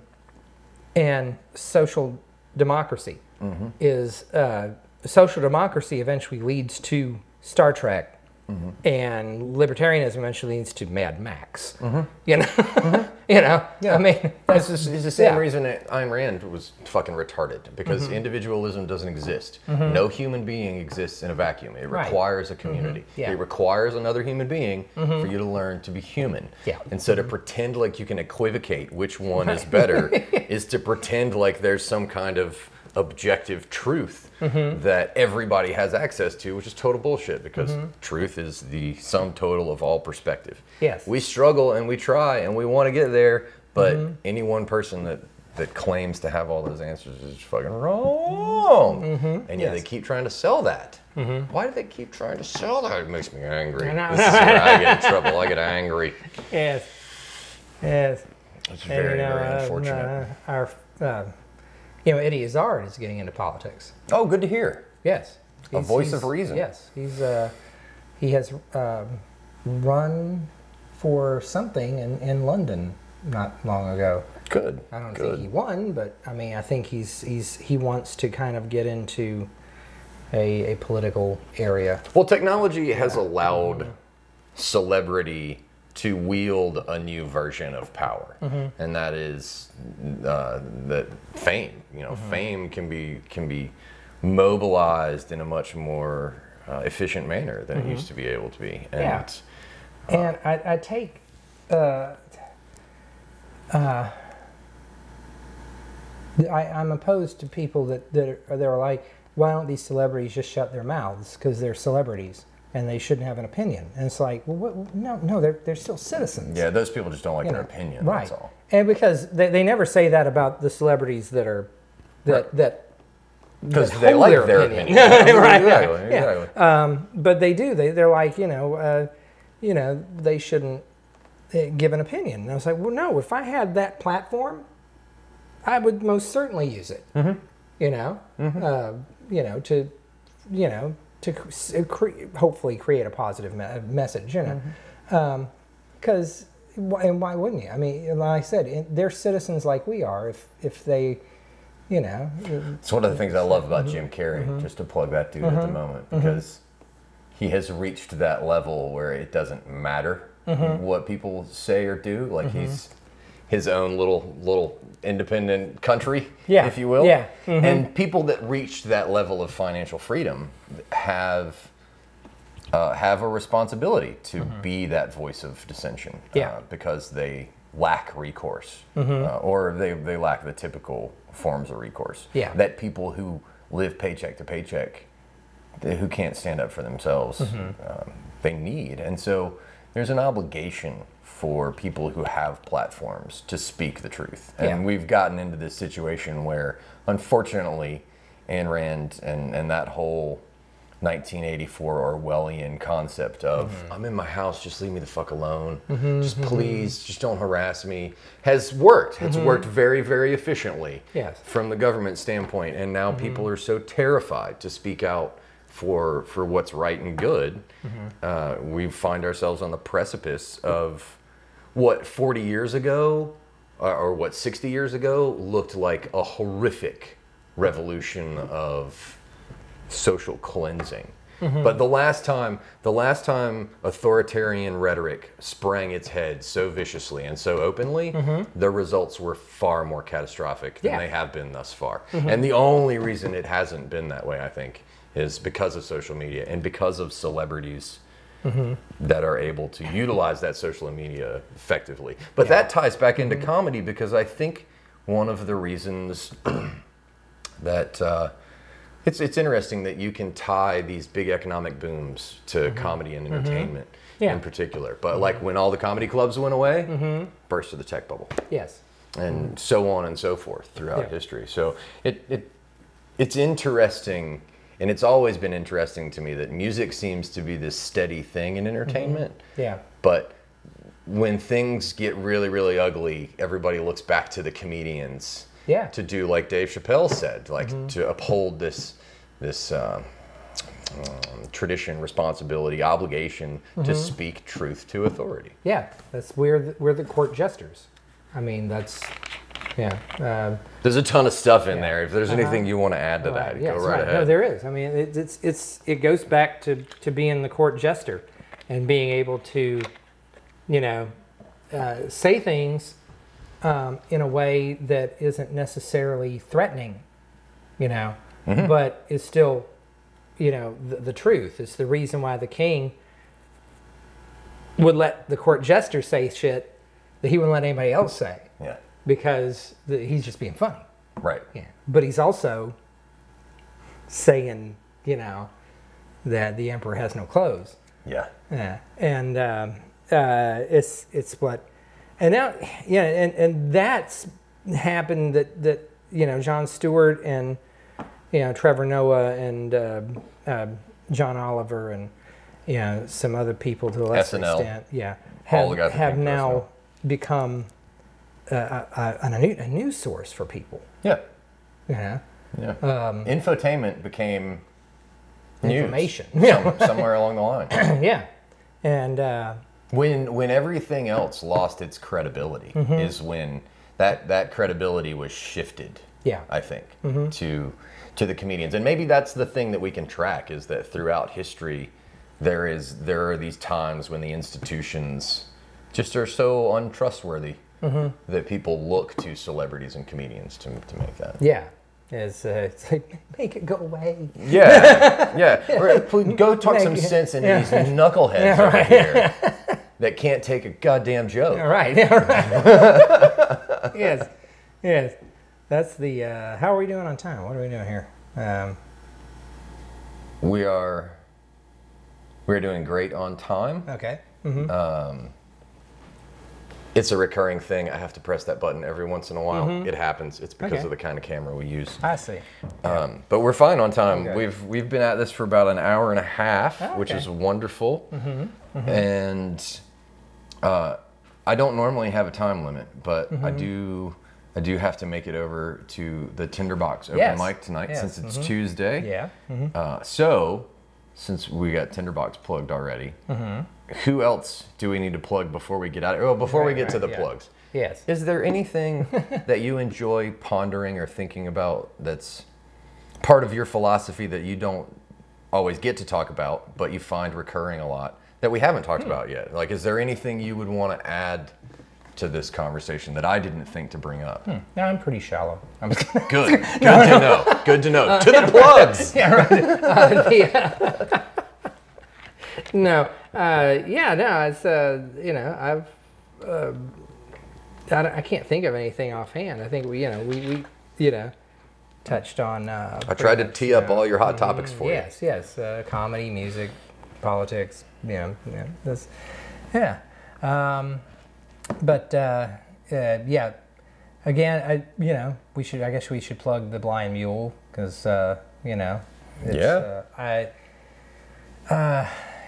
and social democracy Mm-hmm. is uh, social democracy eventually leads to Star Trek, Mm-hmm. and libertarianism eventually leads to Mad Max. You know, you know. I mean, It's, that's just, it's the same yeah. reason that Ayn Rand was fucking retarded because Mm-hmm. individualism doesn't exist. Mm-hmm. No human being exists in a vacuum. It Right. requires a mm-hmm. community. Yeah. It requires another human being mm-hmm. for you to learn to be human. Yeah. And so to pretend like you can equivocate which one is better is to pretend like there's some kind of objective truth Mm-hmm. that everybody has access to, which is total bullshit because truth is the sum total of all perspective. Mm-hmm. Yes. We struggle and we try and we want to get there, but Mm-hmm. any one person that that claims to have all those answers is fucking wrong. And yet Mm-hmm. Yes. Mm-hmm. they keep trying to sell that. Why do they keep trying to sell that? It makes me angry. This is where I get in trouble. I get angry. yes, yes. It's very, you know, very uh, unfortunate. uh, our, uh, you know, Eddie Izzard is getting into politics. oh, good to hear. Yes, A voice of reason. Yes, he's uh, he has um, run for something in, in London not long ago. Good. I don't good. think he won, but I mean, I think he's he's he wants to kind of get into a, a political area. Well, technology has allowed celebrity to wield a new version of power, Mm-hmm. and that is uh, that fame. You know, Mm-hmm. fame can be can be mobilized in a much more uh, efficient manner than it used to be able to be. And Mm-hmm. Yeah. And I, I take, uh, uh, I, I'm opposed to people that, that, are, that are like, why don't these celebrities just shut their mouths because they're celebrities and they shouldn't have an opinion? And it's like, well, what, no, no, they're, they're still citizens. yeah, those people just don't like you their know. opinion. right? That's all. And because they, they never say that about the celebrities that are that Right. that Because they like their their opinion. opinion. Right, Exactly. yeah. exactly. Um, but they do. They they're like you know, uh, you know, they shouldn't uh, give an opinion. And I was like, well, no. If I had that platform, I would most certainly use it. Mm-hmm. You know, uh, you know, to you know, to cr- s- uh, cre- hopefully create a positive me- uh, message. You know, mm-hmm. um, because and why wouldn't you? I mean, like I said, it- they're citizens like we are. If if they, you know, uh, It's one of the things I love about Mm-hmm. Jim Carrey, mm-hmm. just to plug that dude at the mm-hmm. moment, because he has reached that level where it doesn't matter Mm-hmm. what people say or do. Like he's his own little little independent country, Yeah, if you will. yeah, Mm-hmm. And people that reach that level of financial freedom have uh, have a responsibility to be that voice of dissension. Mm-hmm. Yeah. Mm-hmm. Uh, because they lack recourse, uh, or they, they lack the typical forms of recourse. Yeah. That people who live paycheck to paycheck, they- who can't stand up for themselves, Mm-hmm. um, they need. And so there's an obligation for people who have platforms to speak the truth. And Yeah. we've gotten into this situation where, unfortunately, Ayn Rand and, and that whole 1984 Orwellian concept of Mm-hmm. I'm in my house, just leave me the fuck alone. just please, just don't harass me. Has worked. It's worked very, very efficiently Mm-hmm. Yes. Mm-hmm. from the government standpoint. And now people are so terrified to speak out for for what's right and good. Mm-hmm. Uh, we find ourselves on the precipice of what 40 years ago or, or what 60 years ago looked like a horrific revolution of social cleansing. Mm-hmm. But the last time, the last time authoritarian rhetoric sprang its head so viciously and so openly, mm-hmm. the results were far more catastrophic than Yeah. they have been thus far. Mm-hmm. And the only reason it hasn't been that way, I think, is because of social media and because of celebrities Mm-hmm. that are able to utilize that social media effectively. But that ties back into mm-hmm. comedy because I think one of the reasons that uh, it's it's interesting that you can tie these big economic booms to mm-hmm. comedy and entertainment Yeah. in particular. But like when all the comedy clubs went away, burst of the tech bubble Yes. and so on and so forth throughout Yeah. history. So it, it it's interesting, and it's always been interesting to me that music seems to be this steady thing in entertainment. Yeah. But when things get really, really ugly, everybody looks back to the comedians Yeah. to do like Dave Chappelle said, like to uphold this this uh, um, tradition, responsibility, obligation to speak truth to authority. Yeah. That's we're the, we're the court jesters. I mean, that's yeah. Um, There's a ton of stuff in Yeah. there. If there's Uh-huh. anything you want to add to that, yes, go right, ahead. No, there is. I mean, it, it's it's it goes back to to being the court jester and being able to, you know, uh, say things um, in a way that isn't necessarily threatening, you know, Mm-hmm. but is still, you know, the, the truth. It's the reason why the king would let the court jester say shit that he wouldn't let anybody else say yeah, because the, he's just being funny. right. Yeah, but he's also saying, you know, that the emperor has no clothes. Yeah, Yeah, and um, uh, it's it's what, and now yeah, and and that's happened that that you know Jon Stewart and you know Trevor Noah and uh, uh, John Oliver and you know some other people to a lesser SNL. extent, yeah, have, have now become a, a, a, new, a news source for people. yeah, You know, yeah. um, Infotainment became news information. some- somewhere along the line. yeah, and uh, When when everything else lost its credibility Mm-hmm. is when that that credibility was shifted. yeah, I think Mm-hmm. to to the comedians, and maybe that's the thing that we can track is that throughout history, there is there are these times when the institutions just are so untrustworthy Mm-hmm. that people look to celebrities and comedians to to make that. yeah. It's, uh, it's like make it go away. Yeah, yeah. Please go talk some Yeah. sense into these knuckleheads over here that can't take a goddamn joke. All right. All right. yes. Yes. That's the. Uh, how are we doing on time? What are we doing here? Um, We are we're doing great on time. okay. It's a recurring thing. I have to press that button every once in a while. It happens. It's because Mm-hmm. Okay. of the kind of camera we use. I see. Um, but we're fine on time. Okay. We've we've been at this for about an hour and a half, Oh, which is wonderful. And uh, I don't normally have a time limit, but Mm-hmm. I do I do have to make it over to the Tinderbox open Yes. mic tonight Yes. since it's Tuesday. Yeah. Uh, so, since we got Tinderbox plugged already, Mm-hmm. who else do we need to plug before we get out? Oh, before we Right, get to the yeah. plugs. Yes. Is there anything that you enjoy pondering or thinking about that's part of your philosophy that you don't always get to talk about, but you find recurring a lot that we haven't Hmm. talked about yet? Like, is there anything you would want to add to this conversation that I didn't think to bring up? No, I'm pretty shallow. I'm just Good. Good to know. Good to know. to the plugs. yeah, right. Uh, yeah. no, uh, yeah, no. It's uh, you know, I've uh, I, I can't think of anything offhand. I think we, you know, we, we you know, touched on. Uh, I tried to much, tee up know, all your hot topics for you. Yes, yes. Uh, comedy, music, politics. You know, yeah. That's, yeah. Um, but uh, uh, yeah, again, I you know we should. I guess we should plug the Blind Mule because uh, you know. It's, Yeah. Uh, I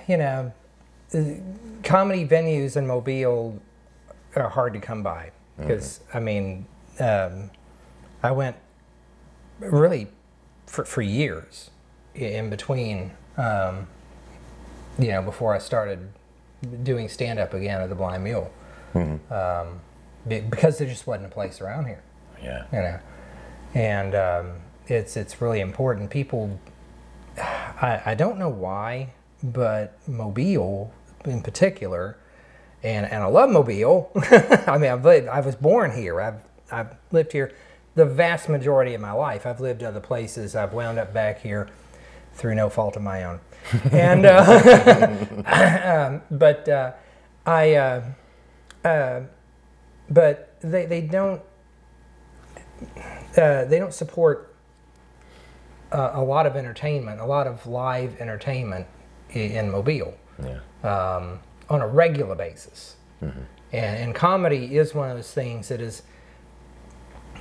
you know, uh, comedy venues in Mobile are hard to come by because I mean, um, I went really for, for years in between, um, you know, before I started doing stand up again at the Blind Mule um, be- because there just wasn't a place around here. Yeah. you know? And um, it's it's really important. People I, I don't know why but mobile in particular and and i love mobile. I mean I've lived, i was born here. I've i've lived here the vast majority of my life. I've lived other places. I've wound up back here through no fault of my own. And uh, um, but uh, i uh, uh, but they, they don't uh, they don't support uh, a lot of entertainment, a lot of live entertainment in Mobile Yeah. um, on a regular basis. And, and comedy is one of those things that is,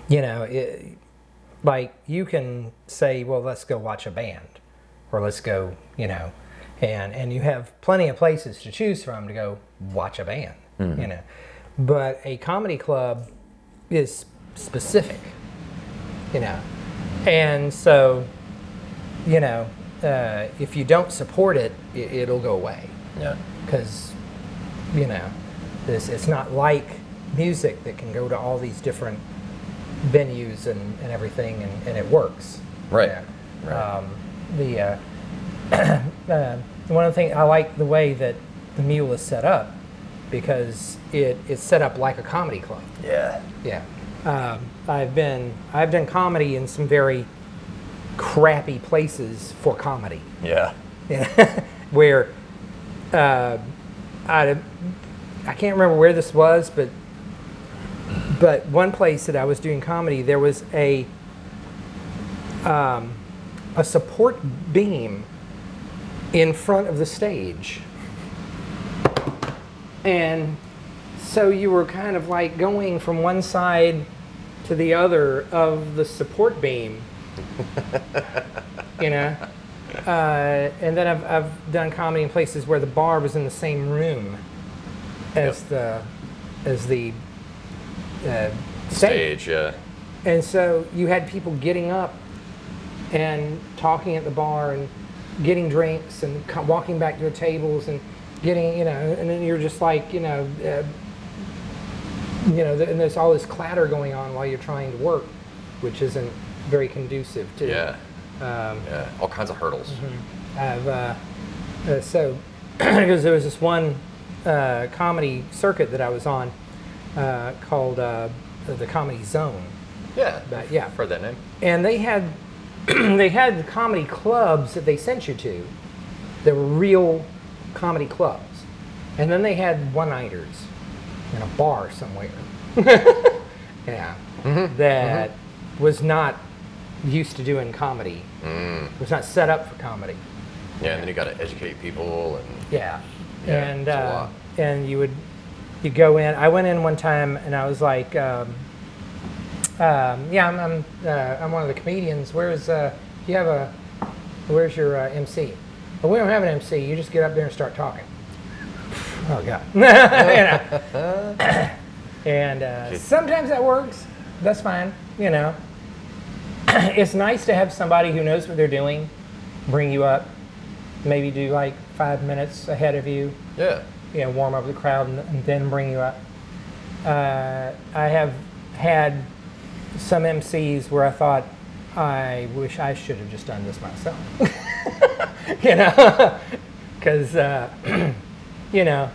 you know, it, like you can say, well, let's go watch a band or let's go, you know, and, and you have plenty of places to choose from to go watch a band, you know. But a comedy club is specific, you know. And so, you know, uh, if you don't support it, it it'll go away Yeah. because you know this it's not like music that can go to all these different venues and, and everything and, and it works Right. Right. um, the uh, uh, one of the things I like the way that the mule is set up because it's set up like a comedy club Yeah. yeah. Um, I've been I've done comedy in some very crappy places for comedy. Yeah. Yeah. where uh, I I can't remember where this was, but but one place that I was doing comedy, there was a um, a support beam in front of the stage, and so you were kind of like going from one side to the other of the support beam, you know. Uh, and then I've, I've done comedy in places where the bar was in the same room as the as the uh, stage. Stage. Yeah. And so you had people getting up and talking at the bar and getting drinks and co- walking back to their tables and getting, you know, and then you're just like, you know, uh, you know, th- and there's all this clatter going on while you're trying to work, which isn't very conducive to. Yeah. Um, Yeah. All kinds of hurdles. I've uh, uh, so because there was this one uh, comedy circuit that I was on uh, called uh, the Comedy Zone, Yeah. but yeah, I've that name. and they had they had the comedy clubs that they sent you to. They were real comedy clubs, and then they had one-nighters in a bar somewhere. yeah, that was not used to doing comedy. it Was not set up for comedy. Yeah, and then you got to educate people and Yeah, Yeah, and uh, and you would you go in. I went in one time and I was like, um, um, yeah, I'm I'm, uh, I'm one of the comedians. Where's uh, you have a where's your uh, MC? Well, we don't have an MC. You just get up there and start talking. Oh God, you know. and uh, sometimes that works. That's fine. You know, it's nice to have somebody who knows what they're doing bring you up maybe do like five minutes ahead of you, yeah. you know, warm up the crowd and, and then bring you up. Uh, I have had some MCs where I thought, I wish I should have just done this myself. you know, because, uh, you know,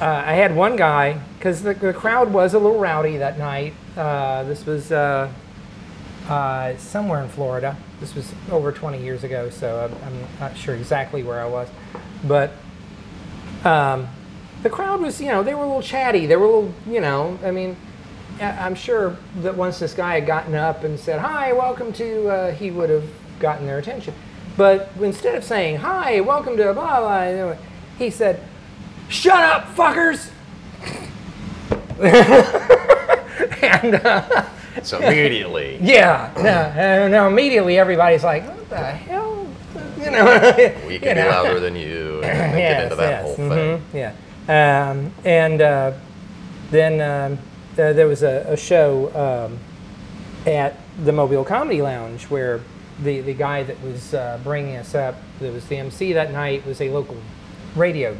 uh, I had one guy, because the, the crowd was a little rowdy that night. Uh, this was uh, uh, somewhere in Florida. This was over 20 years ago, so I'm, I'm not sure exactly where I was. But um, the crowd was, you know, they were a little chatty. They were a little, you know, I mean, I'm sure that once this guy had gotten up and said, Hi, welcome to, uh, he would have gotten their attention. But instead of saying, Hi, welcome to blah, blah, you he said, Shut up, fuckers! and uh, So immediately. yeah, no, now immediately everybody's like, what the hell? you know. We you can be know. louder than you, and then get into that whole thing. mhm, Yeah. Um, and uh, then um, uh, there was a, a show um, at the Mobile Comedy Lounge where the, the guy that was uh, bringing us up, that was the MC that night, was a local radio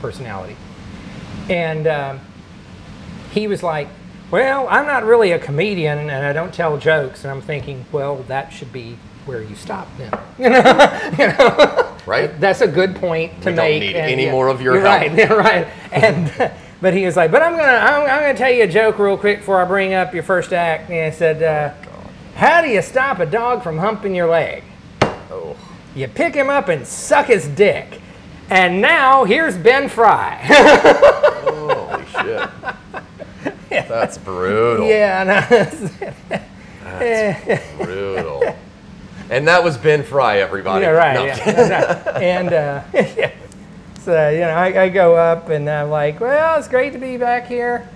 personality. And um, he was like, Well, I'm not really a comedian and I don't tell jokes. And I'm thinking, Well, that should be where you stop then. You know? Right? That's a good point to We don't make. need and any yeah, more of your help. right, right. And but he was like, but I'm gonna I'm, I'm gonna tell you a joke real quick before I bring up your first act. And he said, uh, how do you stop a dog from humping your leg? Oh. You pick him up and suck his dick. And now here's Ben Fry. Holy shit. That's brutal. yeah, no, Brutal. And that was Ben Fry, everybody. yeah, right. No, yeah, that's. And uh, yeah. so you know, I, I go up and I'm like, well, it's great to be back here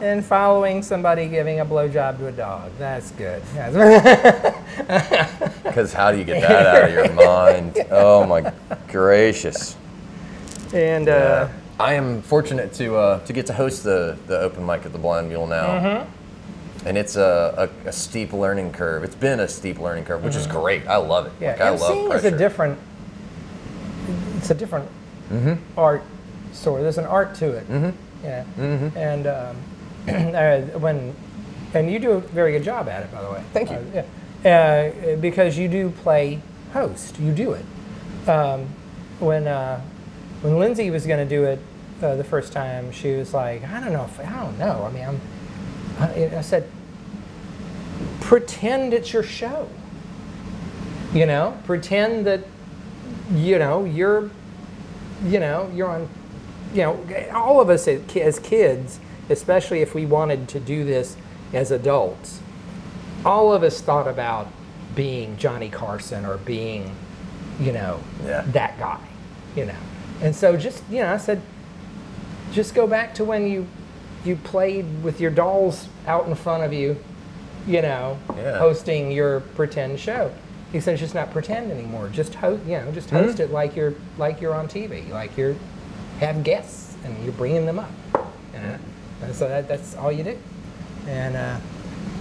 and following somebody giving a blowjob to a dog. That's good. Because how do you get that out of your mind? Oh my gracious. and uh, I am fortunate to uh, to get to host the, the open mic at the Blind Mule now. Mm-hmm. And it's a, a, a steep learning curve. It's been a steep learning curve, which is great. I love it. Mm-hmm. yeah, like, I love MCing is a different. It's a different Mm-hmm. art sort. There's an art to it. Yeah. Mm-hmm. And um, uh, when, and you do a very good job at it, by the way. Thank you. Uh, yeah. Uh, because you do play host. You do it. Um, when uh, when Lindsay was going to do it uh, the first time, she was like, I don't know. If, I don't know. I mean, I'm. I, I said, pretend it's your show. You know, pretend that, you know, you're, you know, you're on, you know, all of us as as kids, especially if we wanted to do this as adults, all of us thought about being Johnny Carson or being, you know, Yeah. that guy, you know. And so just, you know, I said, just go back to when you you played with your dolls out in front of you, you know, Yeah. hosting your pretend show. He said just not pretend anymore. Just host, you know, just host mm-hmm. it like you're like you're on TV, like you're have guests and you're bringing them up. You know? And so that, that's all you do. And uh,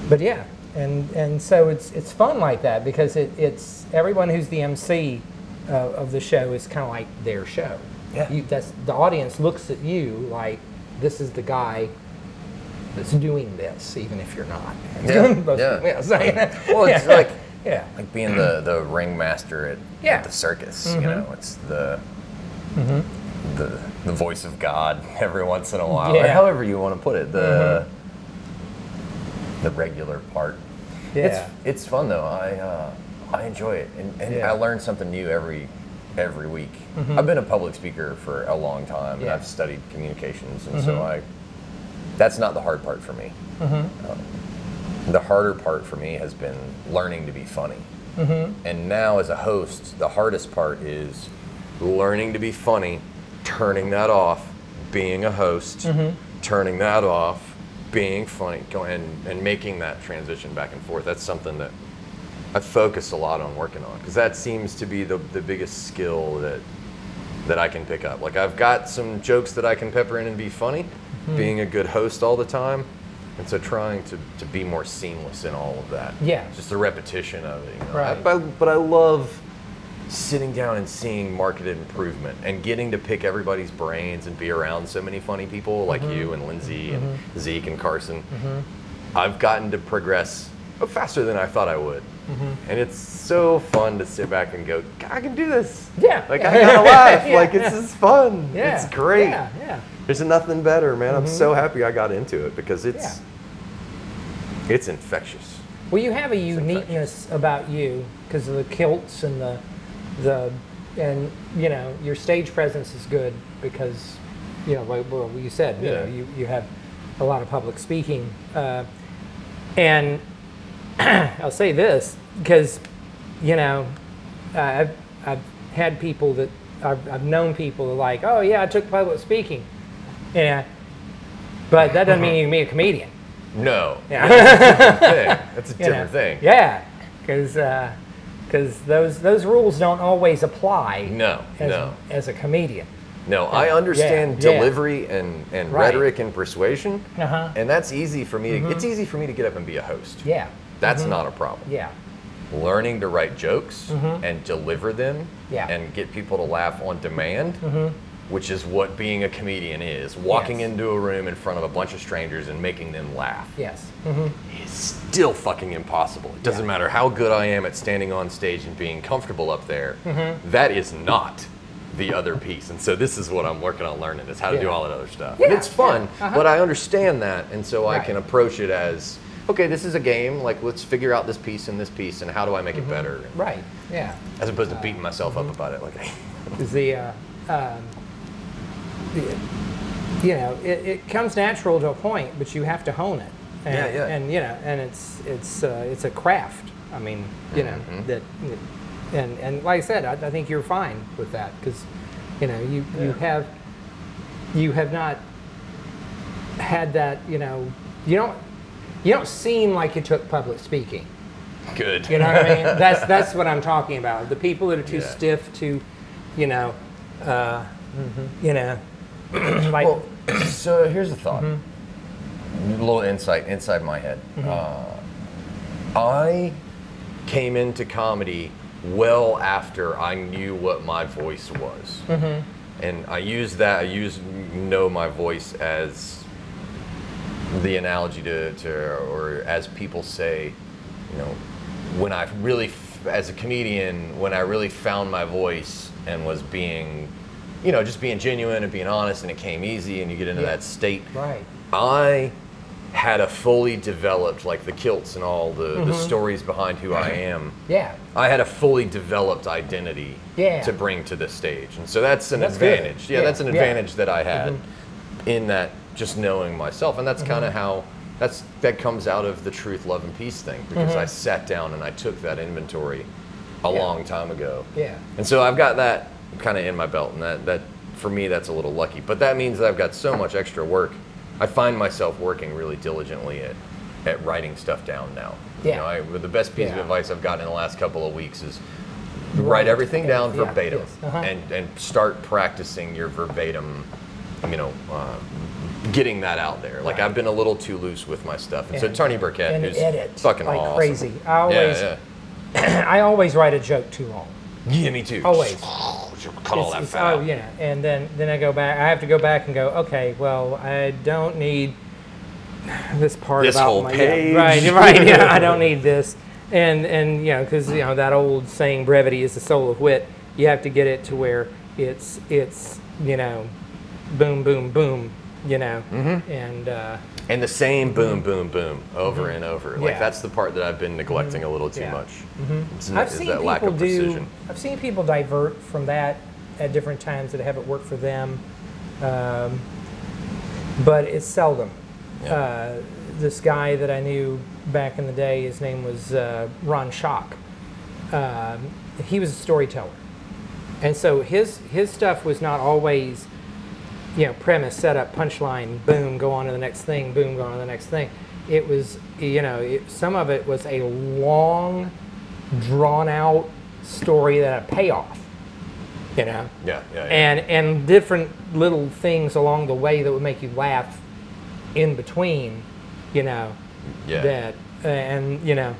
but yeah, and and so it's it's fun like that because it, it's everyone who's the MC uh, of the show is kind of like their show. Yeah. You, that's the audience looks at you like this is the guy that's doing this, even if you're not. Yeah, Most- yeah. so, Well, it's yeah. like yeah. like being the, the ringmaster at, Yeah. at the circus. You know, it's the the the voice of God every once in a while, or however you want to put it. The mm-hmm. the regular part. Yeah. It's it's fun though. I uh, I enjoy it, and, and Yeah. I learn something new every every week. Mm-hmm. I've been a public speaker for a long time, and I've studied communications, and so mm-hmm. I that's not the hard part for me. Um, the harder part for me has been learning to be funny. And now, as a host, the hardest part is learning to be funny, turning that off, being a host, mm-hmm. turning that off, being funny, going and, and making that transition back and forth. That's something that I focus a lot on working on because that seems to be the, the biggest skill that that I can pick up. Like I've got some jokes that I can pepper in and be funny, mm-hmm. being a good host all the time. And so trying to, to be more seamless in all of that. Yeah. Just the repetition of it. You know? Right. I- but, but I love sitting down and seeing market improvement and getting to pick everybody's brains and be around so many funny people like Mm-hmm. you and Lindsay and Zeke and Carson. I've gotten to progress faster than I thought I would. Mm-hmm. And it's so fun to sit back and go, I can do this. Yeah. Like, I gotta laugh. Yeah, like, it's yeah. just fun. Yeah. It's great. Yeah. Yeah. There's nothing better, man. I'm so happy I got into it because it's Yeah. it's infectious. Well, you have a uniqueness about you because of the kilts and the the and you know your stage presence is good because you know like well you said you know you, you have a lot of public speaking uh, and I'll say this because you know uh, I've I've had people that I've, I've known people that are like oh yeah I took public speaking yeah but that doesn't mean you can be a comedian No. yeah. That's a different thing. That's a you know. thing. Yeah, because uh, because those those rules don't always apply. No, as, no. as a comedian. No, I understand yeah, yeah. delivery and, and Right. rhetoric and persuasion, Uh-huh. and that's easy for me. To, It's easy for me to get up and be a host. Yeah, That's not a problem. yeah, Learning to write jokes and deliver them Mm-hmm. Yeah. Mm-hmm. and get people to laugh on demand, which is what being a comedian is. Walking Yes. into a room in front of a bunch of strangers and making them laugh yes, is still fucking impossible. It doesn't Yeah. matter how good I am at standing on stage and being comfortable up there. Mm-hmm. That is not the other piece. And so this is what I'm working on learning is how to do all that other stuff. and Yeah, it's fun, yeah, uh-huh. but I understand that and so I can approach it as okay, this is a game, like let's figure out this piece and this piece and how do I make Mm-hmm. it better? right, yeah. As opposed to beating myself Mm-hmm. up about it like Is the, uh, um, you know, it, it comes natural to a point, but you have to hone it. And, Yeah, yeah. And you know, and it's it's uh, it's a craft. I mean, you know Mm-hmm. that, and and like I said, I, I think you're fine with that because, you know, you you have you have not had that. You know, you don't you don't seem like you took public speaking. good. You know what I mean? That's that's what I'm talking about. The people that are too Yeah. stiff to, you know, uh, you know, like Well, so here's the thought. Mm-hmm. A little insight inside my head. Uh, I came into comedy well after I knew what my voice was, Mm-hmm. and I use that. I use know my voice as the analogy to, to or as people say, you know, when I really, as a comedian, when I really found my voice and was being, you know, just being genuine and being honest, and it came easy, and you get into Yeah. that state. right, I had a fully developed, like the kilts and all the, Mm-hmm. the stories behind who I am. yeah, I had a fully developed identity Yeah. to bring to the stage, and so that's an That's advantage. Yeah, Yeah, that's an. Mm-hmm. advantage that I had in that just knowing myself, and that's kind of how that's that comes out of the truth, love, and peace thing because I sat down and I took that inventory a Mm-hmm. Long time ago. yeah, And so I've got that kind of in my belt, and that, that for me that's a little lucky. But that means that I've got so much extra work. I find myself working really diligently at, at writing stuff down now. You Yeah. know, I, the best piece of advice I've gotten in the last couple of weeks is write everything down Yeah, verbatim yes. Uh-huh. and, and start practicing your verbatim, you know, uh, getting that out there. Like Right. I've been a little too loose with my stuff. And, so Tony Burkett, and who's edit fucking like awesome. crazy. I always, yeah, yeah. I always write a joke too long. Yeah, me too. Always. Cut all It's- that it's- fat oh out. yeah, and then then I go back. I have to go back and go. Okay, well, I don't need this part This about whole my, yeah, page. right, right. Yeah, I don't need this. And and you know, because you know that old saying, "Brevity is the soul of wit." You have to get it to where it's it's you know, boom, boom, boom. You know, Mm-hmm. and uh, And the same boom, boom, boom over and over. Like Mm-hmm. Yeah. Mm-hmm. that's the part that I've been neglecting a little too Yeah. much. It's- I've is seen that lack people of do. precision. I've seen people divert from that at different times that haven't worked for them, um, but it's seldom. Yeah. Uh, this guy that I knew back in the day, his name was uh, Ron Shock. Um, he was a storyteller, and so his his stuff was not always, you know, premise, setup, punchline, boom, go on to the next thing, boom, go on to the next thing. It was, you know, it, some of it was a long, drawn out story that had a payoff, you know, Yeah, yeah, yeah. and and different little things along the way that would make you laugh in between, you know, yeah. that and you know,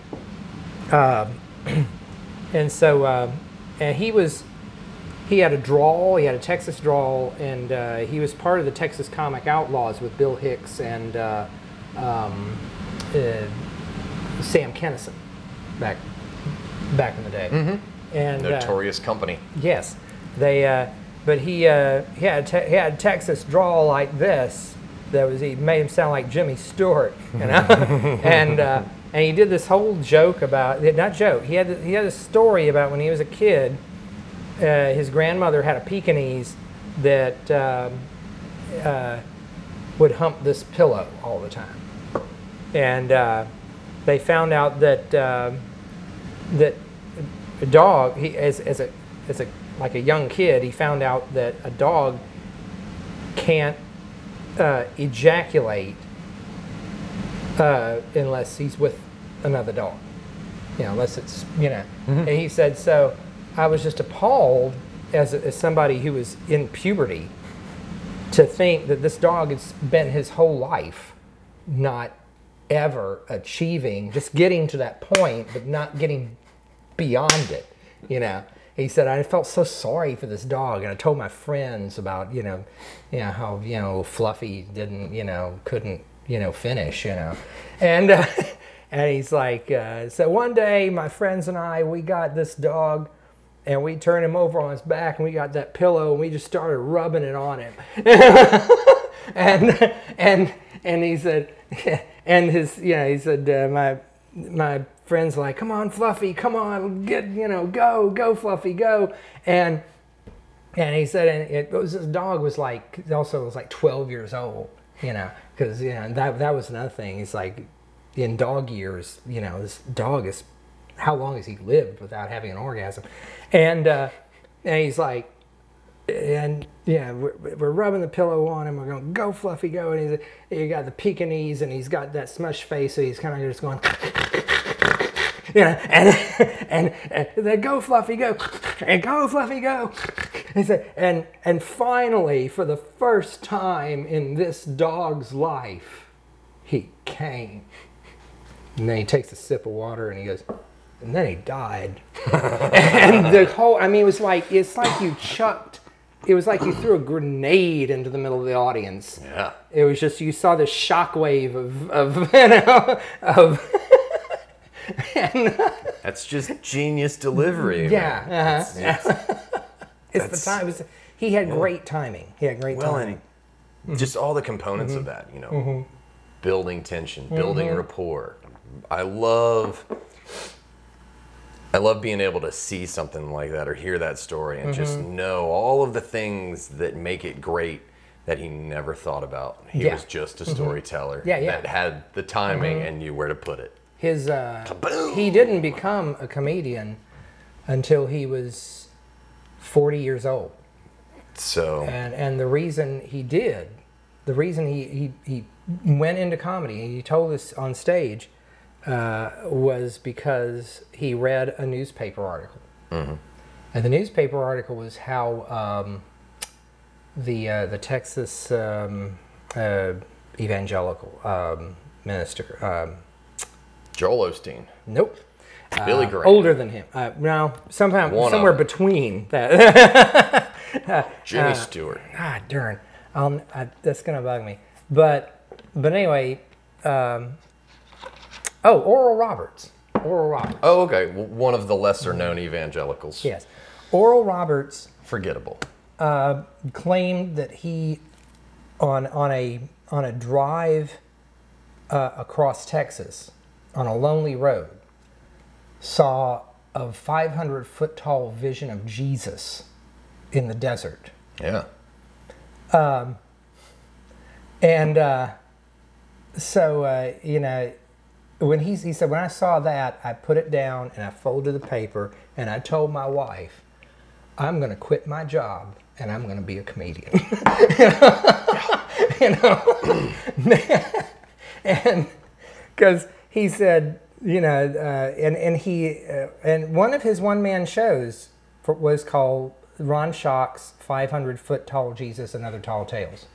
um, and so uh, and he was he had a drawl, he had a Texas drawl, and uh, he was part of the Texas Comic Outlaws with Bill Hicks and uh, um, uh, Sam Kinison back back in the day. Mm-hmm. And uh, Notorious company. Yes, they. Uh, but he uh, he had te- he had Texas drawl like this. That was he made him sound like Jimmy Stewart, you know. and uh, and he did this whole joke about not joke. He had he had a story about when he was a kid. Uh, his grandmother had a Pekingese that um, uh, would hump this pillow all the time, and uh, they found out that um that a dog he as, as a as a like a young kid he found out that a dog can't uh, ejaculate uh, unless he's with another dog. You know, unless it's you know. And he said, so I was just appalled as as somebody who was in puberty to think that this dog has spent his whole life not ever achieving, just getting to that point, but not getting beyond it. You know, he said I felt so sorry for this dog, and I told my friends about you know, you know how you know Fluffy didn't you know couldn't you know finish you know, and uh, and he's like uh, so one day my friends and I we got this dog. And we turned him over on his back, and we got that pillow, and we just started rubbing it on him. and and and he said, and his yeah, he said uh, my my friends like, come on, Fluffy, come on, get you know, go, go, Fluffy, go, and and he said, and it was his dog was like also was like 12 years old, you know, because you know that that was another thing. He's like in dog years, you know, this dog is how long has he lived without having an orgasm, and uh, and he's like and yeah, we're, we're rubbing the pillow on him. We're going, go Fluffy, go. And he's, he got the Pekingese and he's got that smushed face, so he's kind of just going, you know, and, and, and then go Fluffy, go, and go Fluffy, go. And, and finally, for the first time in this dog's life, he came. And then he takes a sip of water and he goes, and then he died. and the whole, I mean, it was like, it's like you chucked it was like you threw a grenade into the middle of the audience. Yeah. It was just you saw the shockwave of of you know of and, That's just genius delivery. yeah, uh-huh. It's- it's- the time. It was, he had great timing. He had great well, timing. and just mm-hmm. all the components of mm-hmm. that, you know, mm-hmm. building tension, building rapport. I love, I love being able to see something like that or hear that story and just mm-hmm. know all of the things that make it great that he never thought about. He Yeah. was just a mm-hmm. storyteller Yeah, yeah. that had the timing mm-hmm. and knew where to put it. His uh, he didn't become a comedian until he was forty years old. So and and the reason he did, the reason he he, he went into comedy, he told us on stage, uh, was because he read a newspaper article, and the newspaper article was how um, the uh, the Texas um, uh, evangelical um, minister, um, Joel Osteen, nope. Billy Uh, Graham, older than him. Uh, no, sometime One somewhere between that. Jimmy Stewart. Ah, darn. Um, I, that's gonna bug me. But, but anyway, um, oh, Oral Roberts. Oral Roberts. Oh, okay. One of the lesser known evangelicals. Yes, Oral Roberts Forgettable. uh, claimed that he, on on a on a drive uh, across Texas, on a lonely road, saw a 500 foot tall vision of Jesus in the desert. Yeah. Um, And uh, so, uh, you know, when he, he said, when I saw that, I put it down and I folded the paper and I told my wife, I'm going to quit my job and I'm going to be a comedian. you know? and because he said, you know, uh, and, and he, uh, and one of his one man shows for, was called Ron Shock's 500 Foot Tall Jesus and Other Tall Tales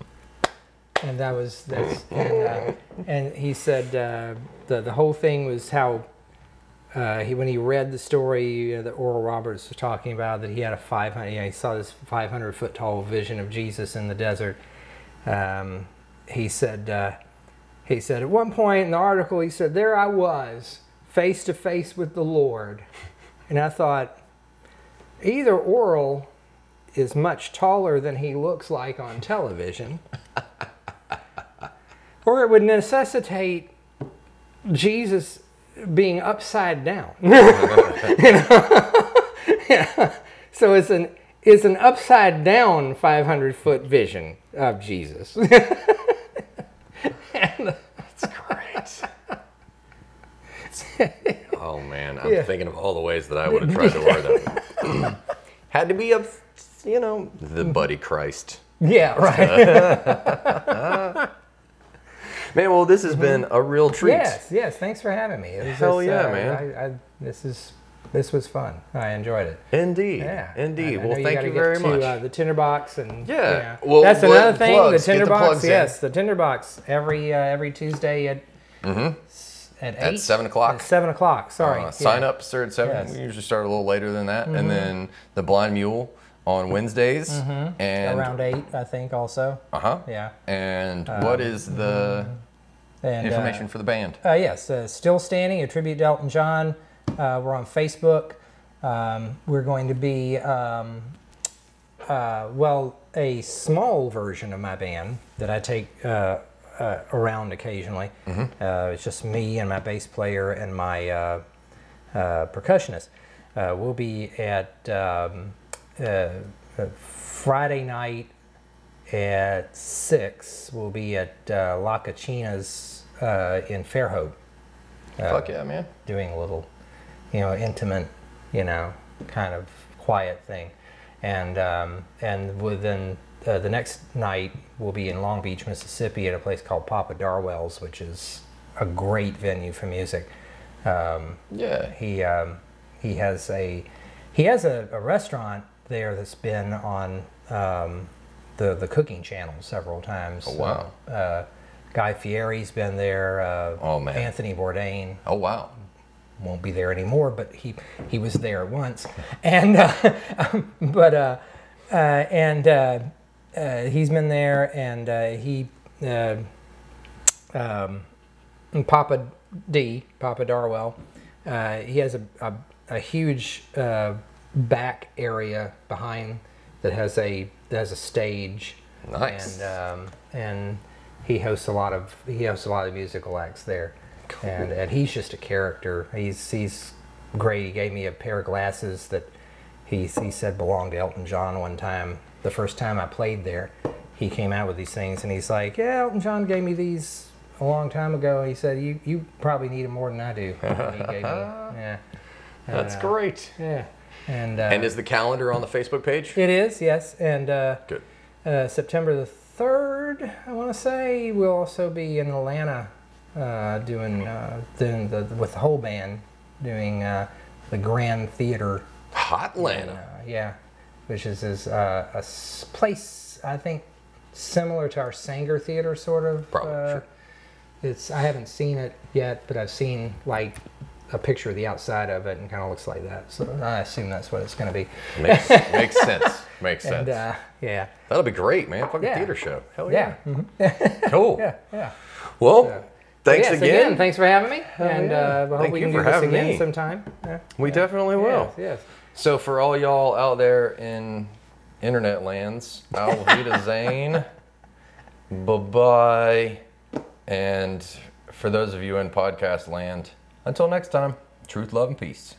and that was that's and, uh, and he said uh, the the whole thing was how uh, he when he read the story uh, that Oral Roberts was talking about that he had a 500 you know, he saw this 500 foot tall vision of Jesus in the desert. Um, he said uh, he said at one point in the article he said there I was face to face with the Lord, and I thought either Oral is much taller than he looks like on television or it would necessitate Jesus being upside down. you know? yeah. So it's an it's an upside down 500 foot vision of Jesus. Uh, That's great. oh man, I'm Yeah. thinking of all the ways that I would have tried to word that. Had to be a, you know, the mm-hmm. buddy Christ. yeah, right. Man, well, this has been a real treat. Yes, yes. Thanks for having me. It was Hell just, yeah, uh, man. I, I, this is this was fun. I enjoyed it. Indeed. Yeah, Indeed. Well, thank you very to, much. Uh, the tinderbox and Yeah. Well, that's another thing. plugs, the the tinderbox, plugs in. yes, the tinderbox every uh, every Tuesday at s- at At eight? 7 o'clock. At seven o'clock. Sorry. Uh, yeah. Sign up are at 7. Yes. Mm-hmm. We usually start a little later than that. And then the Blind Mule on Wednesdays. And around eight, I think. Also. Uh-huh. Yeah. And what is the And uh, information for the band? Uh, yes, uh, Still Standing, a tribute to Elton John. Uh, we're on Facebook. Um, we're going to be, um, uh, well, a small version of my band that I take uh, uh, around occasionally. Uh, it's just me and my bass player and my uh, uh, percussionist. Uh, we'll be at um, uh, uh, Friday night at 6. We'll be at uh, La Cachina's uh, in Fairhope Fuck yeah, man. doing a little, you know, intimate, you know, kind of quiet thing. And um, and within uh, the next night, we'll be in Long Beach, Mississippi, at a place called Papa Darwell's, which is a great venue for music. Um, Yeah. he um, he has a he has a, a restaurant there that's been on um, the the cooking channel several times. Oh, wow. Uh, Guy Fieri's been there. Uh, Oh, man. Anthony Bourdain Oh, wow. won't be there anymore, but he he was there once, and uh, but uh, uh, and uh, uh, he's been there, and uh, he uh, um, Papa D Papa Darwell, uh, he has a a, a huge uh, back area behind that has a that has a stage, Nice. and um, and he hosts a lot of he hosts a lot of musical acts there, and and he's just a character. He's he's great. He gave me a pair of glasses that he he said belonged to Elton John one time. The first time I played there, he came out with these things, and he's like, "Yeah, Elton John gave me these a long time ago." He said, "You you probably need them more than I do." And he gave me, yeah, That's uh, great. yeah, and uh, And is the calendar on the Facebook page? it is yes, and. Uh, Good. uh, September the 3rd, I want to say. We'll also be in Atlanta uh, doing, uh, doing the, with the whole band, doing uh, the Grand Theater. Hot Atlanta. yeah, which is, is uh, a place, I think, similar to our Saenger Theater, sort of. Probably, sure. It's I haven't seen it yet, but I've seen like a picture of the outside of it and kind of looks like that. So I assume that's what it's going to be. Makes, makes sense. Makes sense. And uh, yeah, That'll be great, man. Fucking Yeah. theater show. Hell yeah, yeah. mhm, Cool. yeah, yeah. Well, thanks yes, again. Thanks for having me. and yeah. uh, we hope Thank we can do this again me. sometime. Yeah. We definitely will. Yes, yes. So for all y'all out there in internet lands, Al Vida Zane, bye bye. And for those of you in podcast land, until next time, truth, love, and peace.